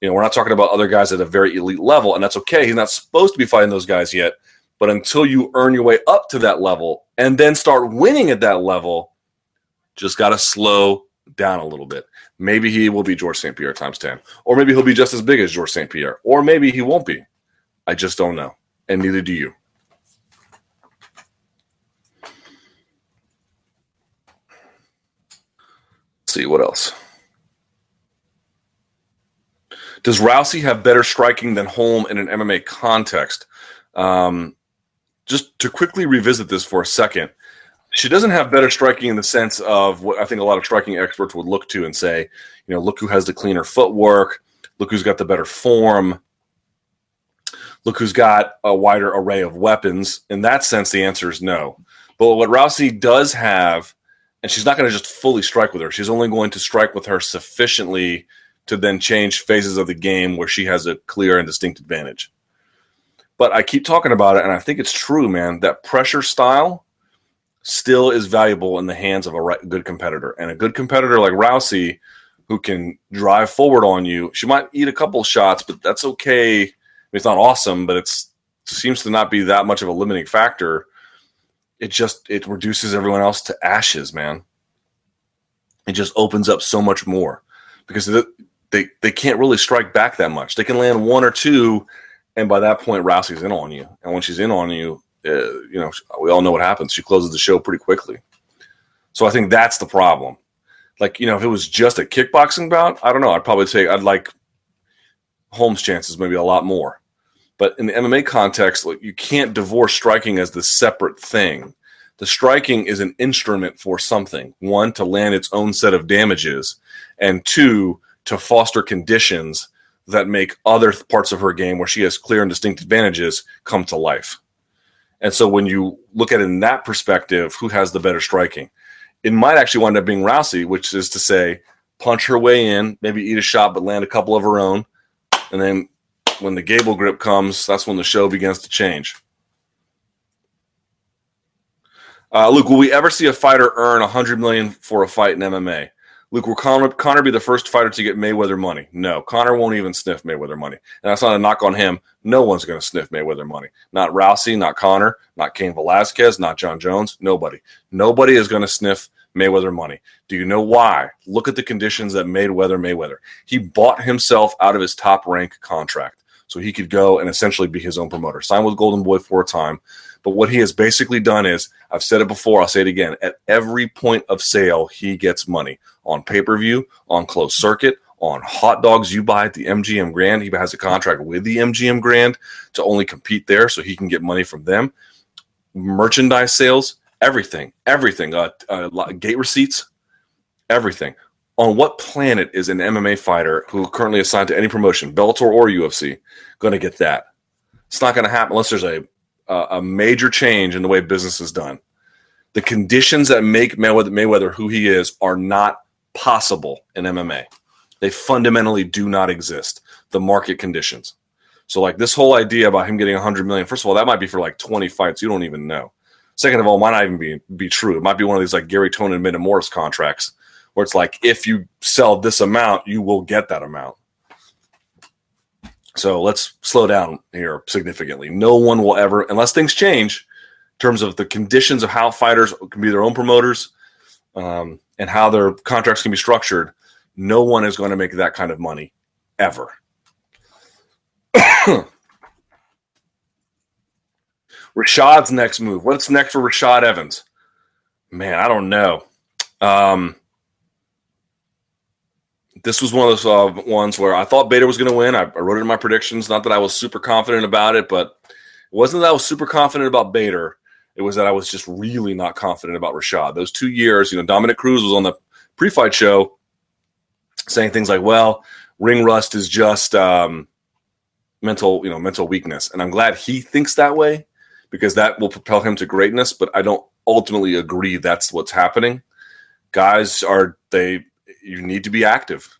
You know, we're not talking about other guys at a very elite level, and that's okay. He's not supposed to be fighting those guys yet. But until you earn your way up to that level and then start winning at that level, just got to slow down a little bit. Maybe he will be George St. Pierre times 10, or maybe he'll be just as big as George St. Pierre, or maybe he won't be. I just don't know. And neither do you. Let's see what else. Does Rousey have better striking than Holm in an MMA context? Um, just to quickly revisit this for a second, she doesn't have better striking in the sense of what I think a lot of striking experts would look to and say, you know, look who has the cleaner footwork, look who's got the better form, look who's got a wider array of weapons. In that sense, the answer is no. But what Rousey does have, and she's not going to just fully strike with her, she's only going to strike with her sufficiently to then change phases of the game where she has a clear and distinct advantage. But I keep talking about it, and I think it's true, man. That pressure style still is valuable in the hands of a good competitor. And a good competitor like Rousey, who can drive forward on you, she might eat a couple shots, but that's okay. It's not awesome, but it's seems to not be that much of a limiting factor. It just it reduces everyone else to ashes, man. It just opens up so much more because they they can't really strike back that much. They can land one or two, and by that point, Rousey's in on you. And when she's in on you, uh, you know we all know what happens. She closes the show pretty quickly. So I think that's the problem. Like you know, if it was just a kickboxing bout, I don't know. I'd probably say I'd like Holm's chances maybe a lot more. But in the MMA context, like, you can't divorce striking as the separate thing. The striking is an instrument for something. One, to land its own set of damages, and two, to foster conditions that make other parts of her game where she has clear and distinct advantages come to life. And so when you look at it in that perspective, who has the better striking? It might actually wind up being Rousey, which is to say, punch her way in, maybe eat a shot, but land a couple of her own. And then when the Gable grip comes, that's when the show begins to change. Uh, Luke, will we ever see a fighter earn a hundred million for a fight in MMA? Luke, will Connor, Conor be the first fighter to get Mayweather money? No, Conor won't even sniff Mayweather money. And that's not a knock on him. No one's going to sniff Mayweather money. Not Rousey, not Conor, not Cain Velasquez, not Jon Jones. Nobody. Nobody is going to sniff Mayweather money. Do you know why? Look at the conditions that made Mayweather Mayweather. He bought himself out of his top rank contract so he could go and essentially be his own promoter. Signed with Golden Boy for a time. But what he has basically done is, I've said it before, I'll say it again. At every point of sale, he gets money on pay per view, on closed circuit, on hot dogs you buy at the MGM Grand. He has a contract with the MGM Grand to only compete there so he can get money from them. Merchandise sales, everything, everything, uh, uh, gate receipts, everything. On what planet is an MMA fighter who currently assigned to any promotion, Bellator or UFC, going to get that? It's not going to happen unless there's a a major change in the way business is done. The conditions that make Mayweather, Mayweather who he is are not possible in MMA. They fundamentally do not exist. The market conditions. So, like this whole idea about him getting 100 million. First of all, that might be for like 20 fights. You don't even know. Second of all, might not even be be true. It might be one of these like Gary Tonon and Amanda Morris contracts, where it's like if you sell this amount, you will get that amount. So let's slow down here significantly. No one will ever, unless things change in terms of the conditions of how fighters can be their own promoters um, and how their contracts can be structured, no one is going to make that kind of money ever. Rashad's next move. What's next for Rashad Evans? Man, I don't know. Um, this was one of those uh, ones where I thought Bader was going to win. I, I, wrote it in my predictions. Not that I was super confident about it, but it wasn't that I was super confident about Bader. It was that I was just really not confident about Rashad. Those two years, you know, Dominick Cruz was on the pre-fight show saying things like, "Well, ring rust is just um, mental, you know, mental weakness," and I'm glad he thinks that way because that will propel him to greatness. But I don't ultimately agree that's what's happening. Guys are they you need to be active.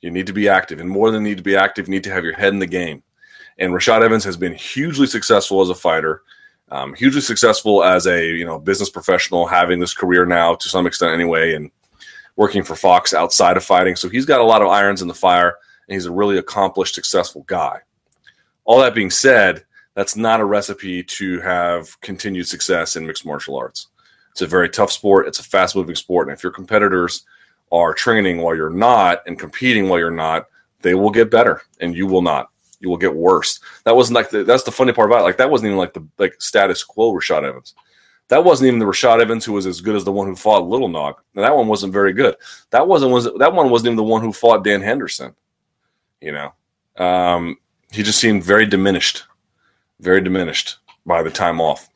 You need to be active, and more than need to be active, you need to have your head in the game. And Rashad Evans has been hugely successful as a fighter, um, hugely successful as a you know business professional, having this career now to some extent anyway, and working for Fox outside of fighting. So he's got a lot of irons in the fire, and he's a really accomplished, successful guy. All that being said, that's not a recipe to have continued success in mixed martial arts. It's a very tough sport. It's a fast moving sport, and if your competitors are training while you're not and competing while you're not, they will get better and you will not. You will get worse. That wasn't like the, that's the funny part about it. Like that wasn't even like the like status quo Rashad Evans. That wasn't even the Rashad Evans who was as good as the one who fought Little Nog. And that one wasn't very good. That wasn't was that one wasn't even the one who fought Dan Henderson. You know, Um, he just seemed very diminished, very diminished by the time off.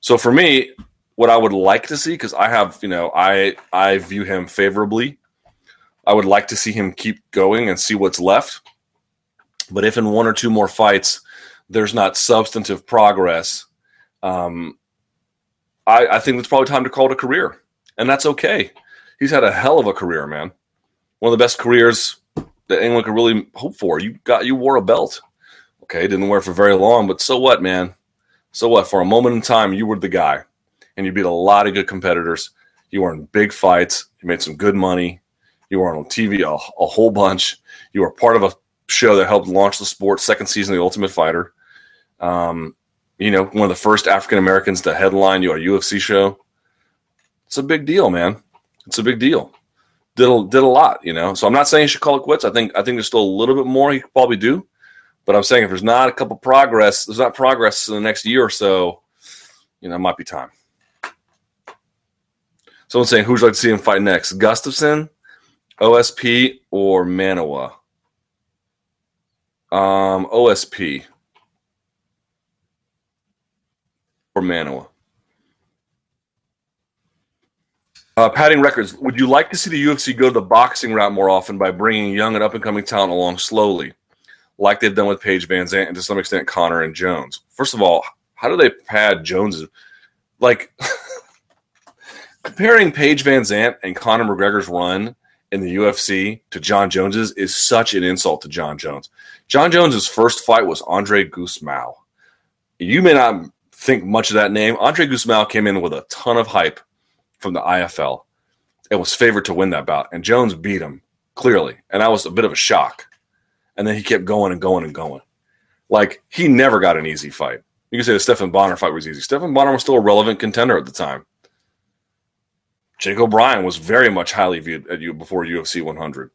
So for me, what I would like to see, because I have, you know, I I view him favorably. I would like to see him keep going and see what's left. But if in one or two more fights there's not substantive progress, um, I, I think it's probably time to call it a career, and that's okay. He's had a hell of a career, man. One of the best careers that anyone could really hope for. You got you wore a belt. Okay, didn't wear it for very long, but so what, man? So what? For a moment in time, you were the guy, and you beat a lot of good competitors. You were in big fights. You made some good money. You were on TV a, a whole bunch. You were part of a show that helped launch the sport. Second season of The Ultimate Fighter. Um, you know, one of the first African Americans to headline you a UFC show. It's a big deal, man. It's a big deal did a, did a lot, you know. So I'm not saying he should call it quits. I think I think there's still a little bit more he could probably do, but I'm saying if there's not a couple progress, there's not progress in the next year or so, you know, it might be time. Someone's saying who'd you like to see him fight next, Gustafsson, OSP, or Manuwa? Um, OSP or Manuwa. Uh, padding records. Would you like to see the UFC go the boxing route more often by bringing young and up and coming talent along slowly, like they've done with Paige VanZant and to some extent Conor and Jones? First of all, how do they pad Jones's? Like comparing Paige VanZant and Conor McGregor's run in the UFC to Jon Jones's is such an insult to Jon Jones. Jon Jones's first fight was Andre Gusmao. You may not think much of that name. Andre Gusmao came in with a ton of hype from the IFL and was favored to win that bout. And Jones beat him clearly. And that was a bit of a shock. And then he kept going and going and going. Like he never got an easy fight. You can say the Stephan Bonnar fight was easy. Stephan Bonnar was still a relevant contender at the time. Jake O'Brien was very much highly viewed at you before UFC 100.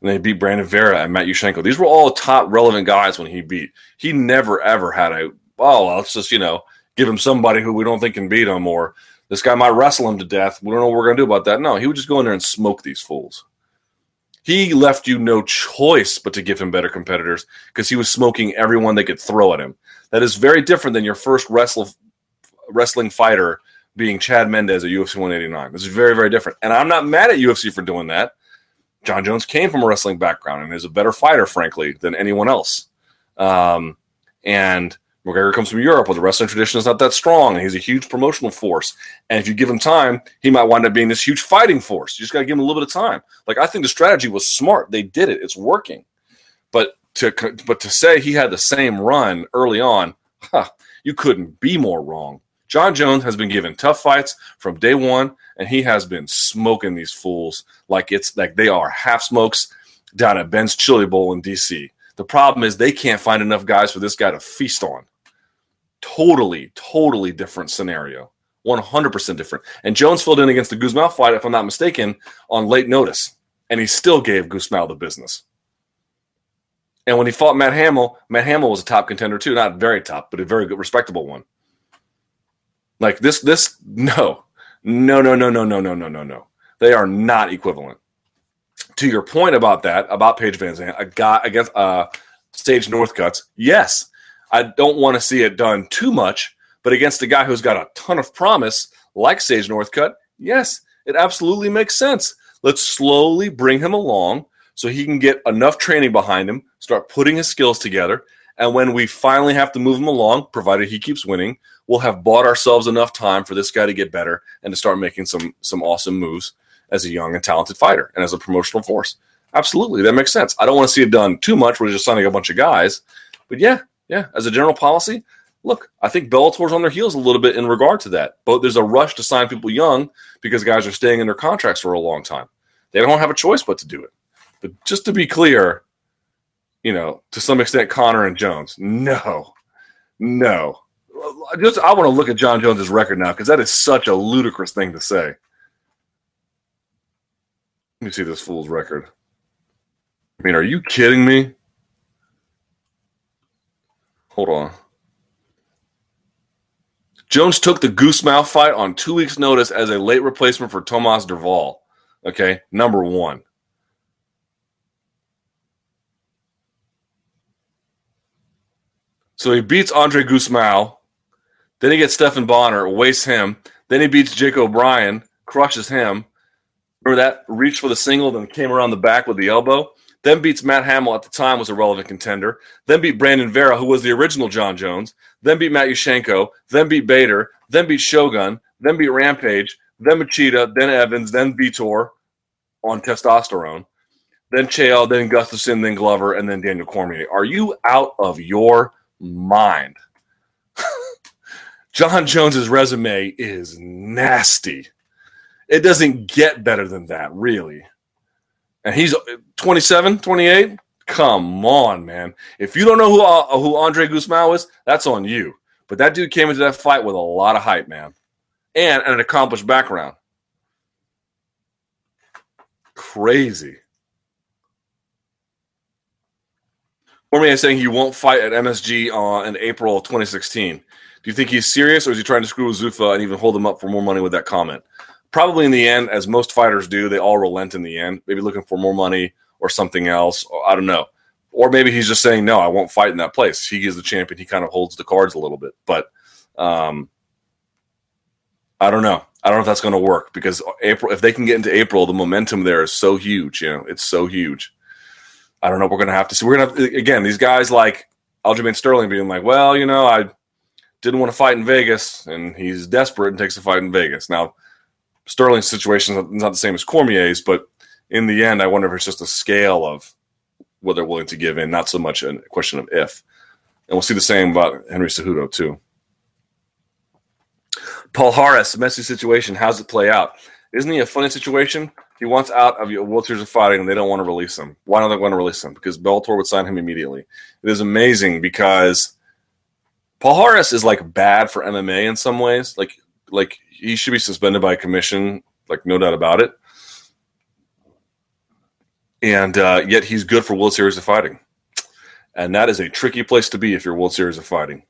And they beat Brandon Vera and Matyushenko. These were all top relevant guys when he beat. He never ever had a oh let's just you know give him somebody who we don't think can beat him or this guy might wrestle him to death. We don't know what we're to do about that. No, he would just go in there and smoke these fools. He left you no choice but to give him better competitors because he was smoking everyone they could throw at him. That is very different than your first wrestle, wrestling fighter being Chad Mendes at UFC 189. This is very, very different. And I'm not mad at UFC for doing that. Jon Jones came from a wrestling background and is a better fighter, frankly, than anyone else. Um, and McGregor comes from Europe where the wrestling tradition is not that strong, and he's a huge promotional force. And if you give him time, he might wind up being this huge fighting force. You just got to give him a little bit of time. Like I think the strategy was smart. They did it. It's working. But to but to say he had the same run early on, huh, you couldn't be more wrong. Jon Jones has been given tough fights from day one, and he has been smoking these fools like it's like they are half smokes down at Ben's Chili Bowl in DC. The problem is they can't find enough guys for this guy to feast on. Totally, totally different scenario. 100% different. And Jones filled in against the Gusmao fight, if I'm not mistaken, on late notice. And he still gave Gusmao the business. And when he fought Matt Hamill, Matt Hamill was a top contender too. Not very top, but a very good, respectable one. Like this, this, no, no, no, no, no, no, no, no, no, no. They are not equivalent to your point about that, about Paige VanZant, a guy against uh, Sage Northcutt's, yes, I don't want to see it done too much, but against a guy who's got a ton of promise, like Sage Northcutt, yes, it absolutely makes sense. Let's slowly bring him along so he can get enough training behind him, start putting his skills together, and when we finally have to move him along, provided he keeps winning, we'll have bought ourselves enough time for this guy to get better and to start making some some awesome moves as a young and talented fighter and as a promotional force. Absolutely, that makes sense. I don't want to see it done too much. We're just signing a bunch of guys, but yeah, yeah. As a general policy, look, I think Bellator's on their heels a little bit in regard to that. But there's a rush to sign people young because guys are staying in their contracts for a long time. They don't have a choice but to do it. But just to be clear, you know, to some extent, Conor and Jones, no, no. Just I want to look at Jon Jones's record now because that is such a ludicrous thing to say. Let me see this fool's record. I mean, are you kidding me? Hold on. Jones took the Gusmao fight on two weeks' notice as a late replacement for Tomasz Drwal. Okay, number one. So he beats Andre Gusmao. Then he gets Stephan Bonnar, wastes him. Then he beats Jake O'Brien, crushes him. Remember that? Reached for the single, then came around the back with the elbow. Then beats Matt Hamill at the time was a relevant contender. Then beat Brandon Vera, who was the original Jon Jones. Then beat Matyushenko. Then beat Bader. Then beat Shogun. Then beat Rampage. Then Machida. Then Evans. Then Vitor on testosterone. Then Chael. Then Gustafsson. Then Glover. And then Daniel Cormier. Are you out of your mind? Jon Jones's resume is nasty. It doesn't get better than that, really. And he's 27, 28. Come on, man. If you don't know who uh, who Andre Gusmao is, that's on you. But that dude came into that fight with a lot of hype, man, and an accomplished background. Crazy. Cormier is saying he won't fight at MSG uh, in April of 2016. Do you think he's serious, or is he trying to screw with Zuffa and even hold him up for more money with that comment? Probably in the end, as most fighters do, they all relent in the end. Maybe looking for more money or something else. I don't know. Or maybe he's just saying, no, I won't fight in that place. He is the champion. He kind of holds the cards a little bit. But um, I don't know. I don't know if that's going to work because April, if they can get into April, the momentum there is so huge. You know, it's so huge. I don't know. We're going to have to see. We're going to again, these guys like Aljamain Sterling being like, well, you know, I didn't want to fight in Vegas and he's desperate and takes a fight in Vegas. Now, Sterling's situation is not the same as Cormier's, but in the end, I wonder if it's just a scale of what they're willing to give in, not so much a question of if. And we'll see the same about Henry Cejudo, too. Paul Harris, messy situation. How's it play out? Isn't he a funny situation? He wants out of your World Series of Fighting, and they don't want to release him. Why don't they want to release him? Because Bellator would sign him immediately. It is amazing because Paul Harris is like bad for MMA in some ways. Like, like he should be suspended by commission, like no doubt about it and uh, yet he's good for World Series of Fighting, and that is a tricky place to be if you're World Series of Fighting.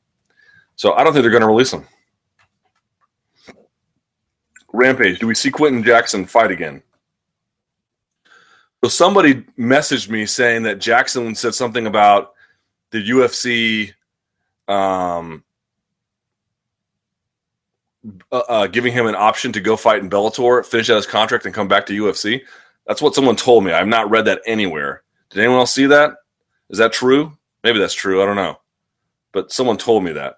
So I don't think they're going to release him. Rampage. Do we see Quinton Jackson fight again? So somebody messaged me saying that Jackson said something about the UFC um, uh, uh, giving him an option to go fight in Bellator, finish out his contract, and come back to UFC. That's what someone told me. I've not read that anywhere. Did anyone else see that? Is that true? Maybe that's true. I don't know. But someone told me that.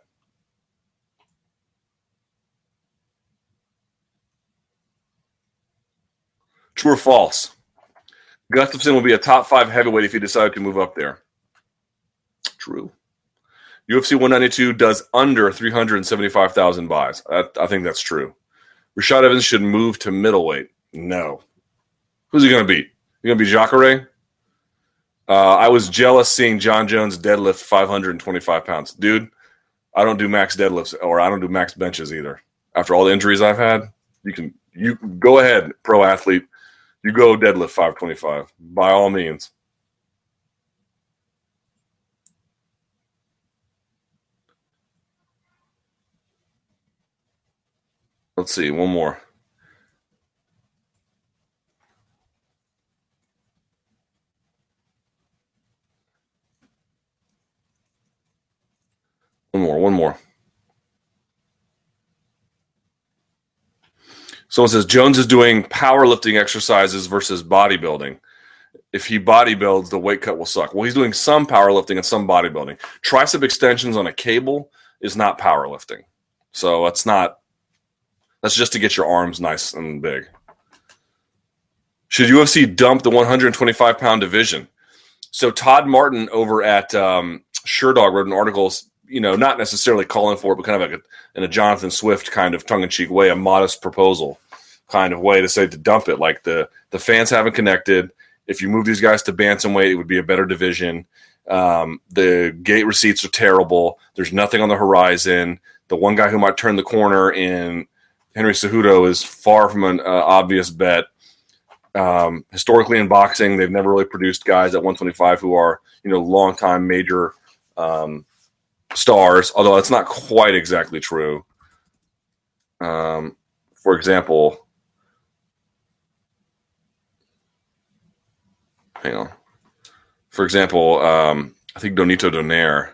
True or false? Gustafsson will be a top five heavyweight if he decided to move up there. True. UFC 192 does under 375,000 buys. I, I think that's true. Rashad Evans should move to middleweight. No. Who's he going to beat? You going to be Jacare? Uh, I was jealous seeing Jon Jones deadlift 525 pounds. Dude, I don't do max deadlifts or I don't do max benches either. After all the injuries I've had, you can you go ahead, pro athlete. You go deadlift 525 by all means. Let's see, one more. One more, one more. Someone says Jones is doing powerlifting exercises versus bodybuilding. If he bodybuilds, the weight cut will suck. Well, he's doing some powerlifting and some bodybuilding. Tricep extensions on a cable is not powerlifting. So that's not, that's just to get your arms nice and big. Should UFC dump the 125 pound division? So Todd Martin over at um, Sherdog wrote an article you know, not necessarily calling for it, but kind of like a, in a Jonathan Swift kind of tongue in cheek way, a modest proposal kind of way to say to dump it. Like the the fans haven't connected. If you move these guys to bantamweight, it would be a better division. Um, the gate receipts are terrible. There's nothing on the horizon. The one guy who might turn the corner in Henry Cejudo is far from an uh, obvious bet. Um, historically in boxing, they've never really produced guys at 125 who are you know long time major um, stars, although that's not quite exactly true. Um, for example, hang on. For example, um, I think Nonito Donaire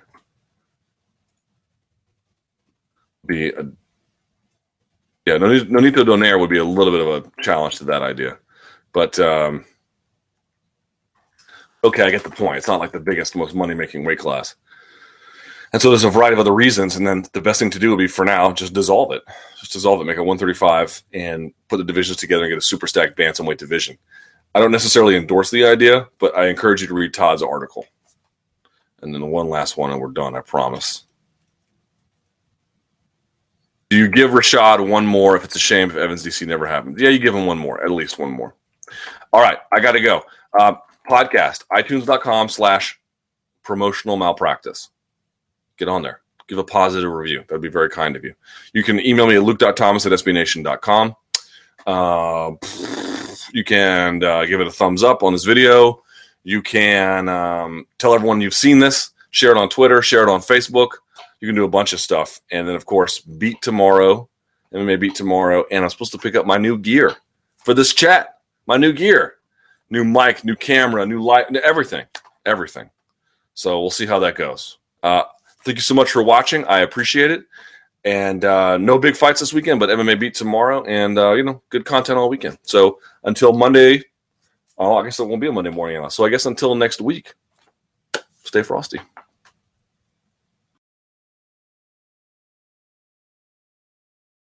be a yeah, Nonito Donaire would be a little bit of a challenge to that idea. But um, okay, I get the point. It's not like the biggest, most money making weight class. And so there's a variety of other reasons. And then the best thing to do would be for now, just dissolve it. Just dissolve it, make it 135 and put the divisions together and get a super stacked bantamweight division. I don't necessarily endorse the idea, but I encourage you to read Todd's article. And then the one last one, and we're done, I promise. Do you give Rashad one more if it's a shame if Evans DC never happens? Yeah, you give him one more, at least one more. All right, I got to go. Uh, podcast, itunes.com slash promotional malpractice. Get on there. Give a positive review. That'd be very kind of you. You can email me at luke.thomas at sbnation.com. Uh, you can uh, give it a thumbs up on this video. You can um, tell everyone you've seen this, share it on Twitter, share it on Facebook. You can do a bunch of stuff. And then, of course, beat tomorrow, MMA beat tomorrow. And I'm supposed to pick up my new gear for this chat. My new gear, new mic, new camera, new light, everything, everything. So we'll see how that goes. Uh, thank you so much for watching. I appreciate it. And uh, no big fights this weekend, but MMA beat tomorrow, and uh, you know, good content all weekend. So until Monday, oh, I guess it won't be a Monday morning. So I guess until next week, stay frosty.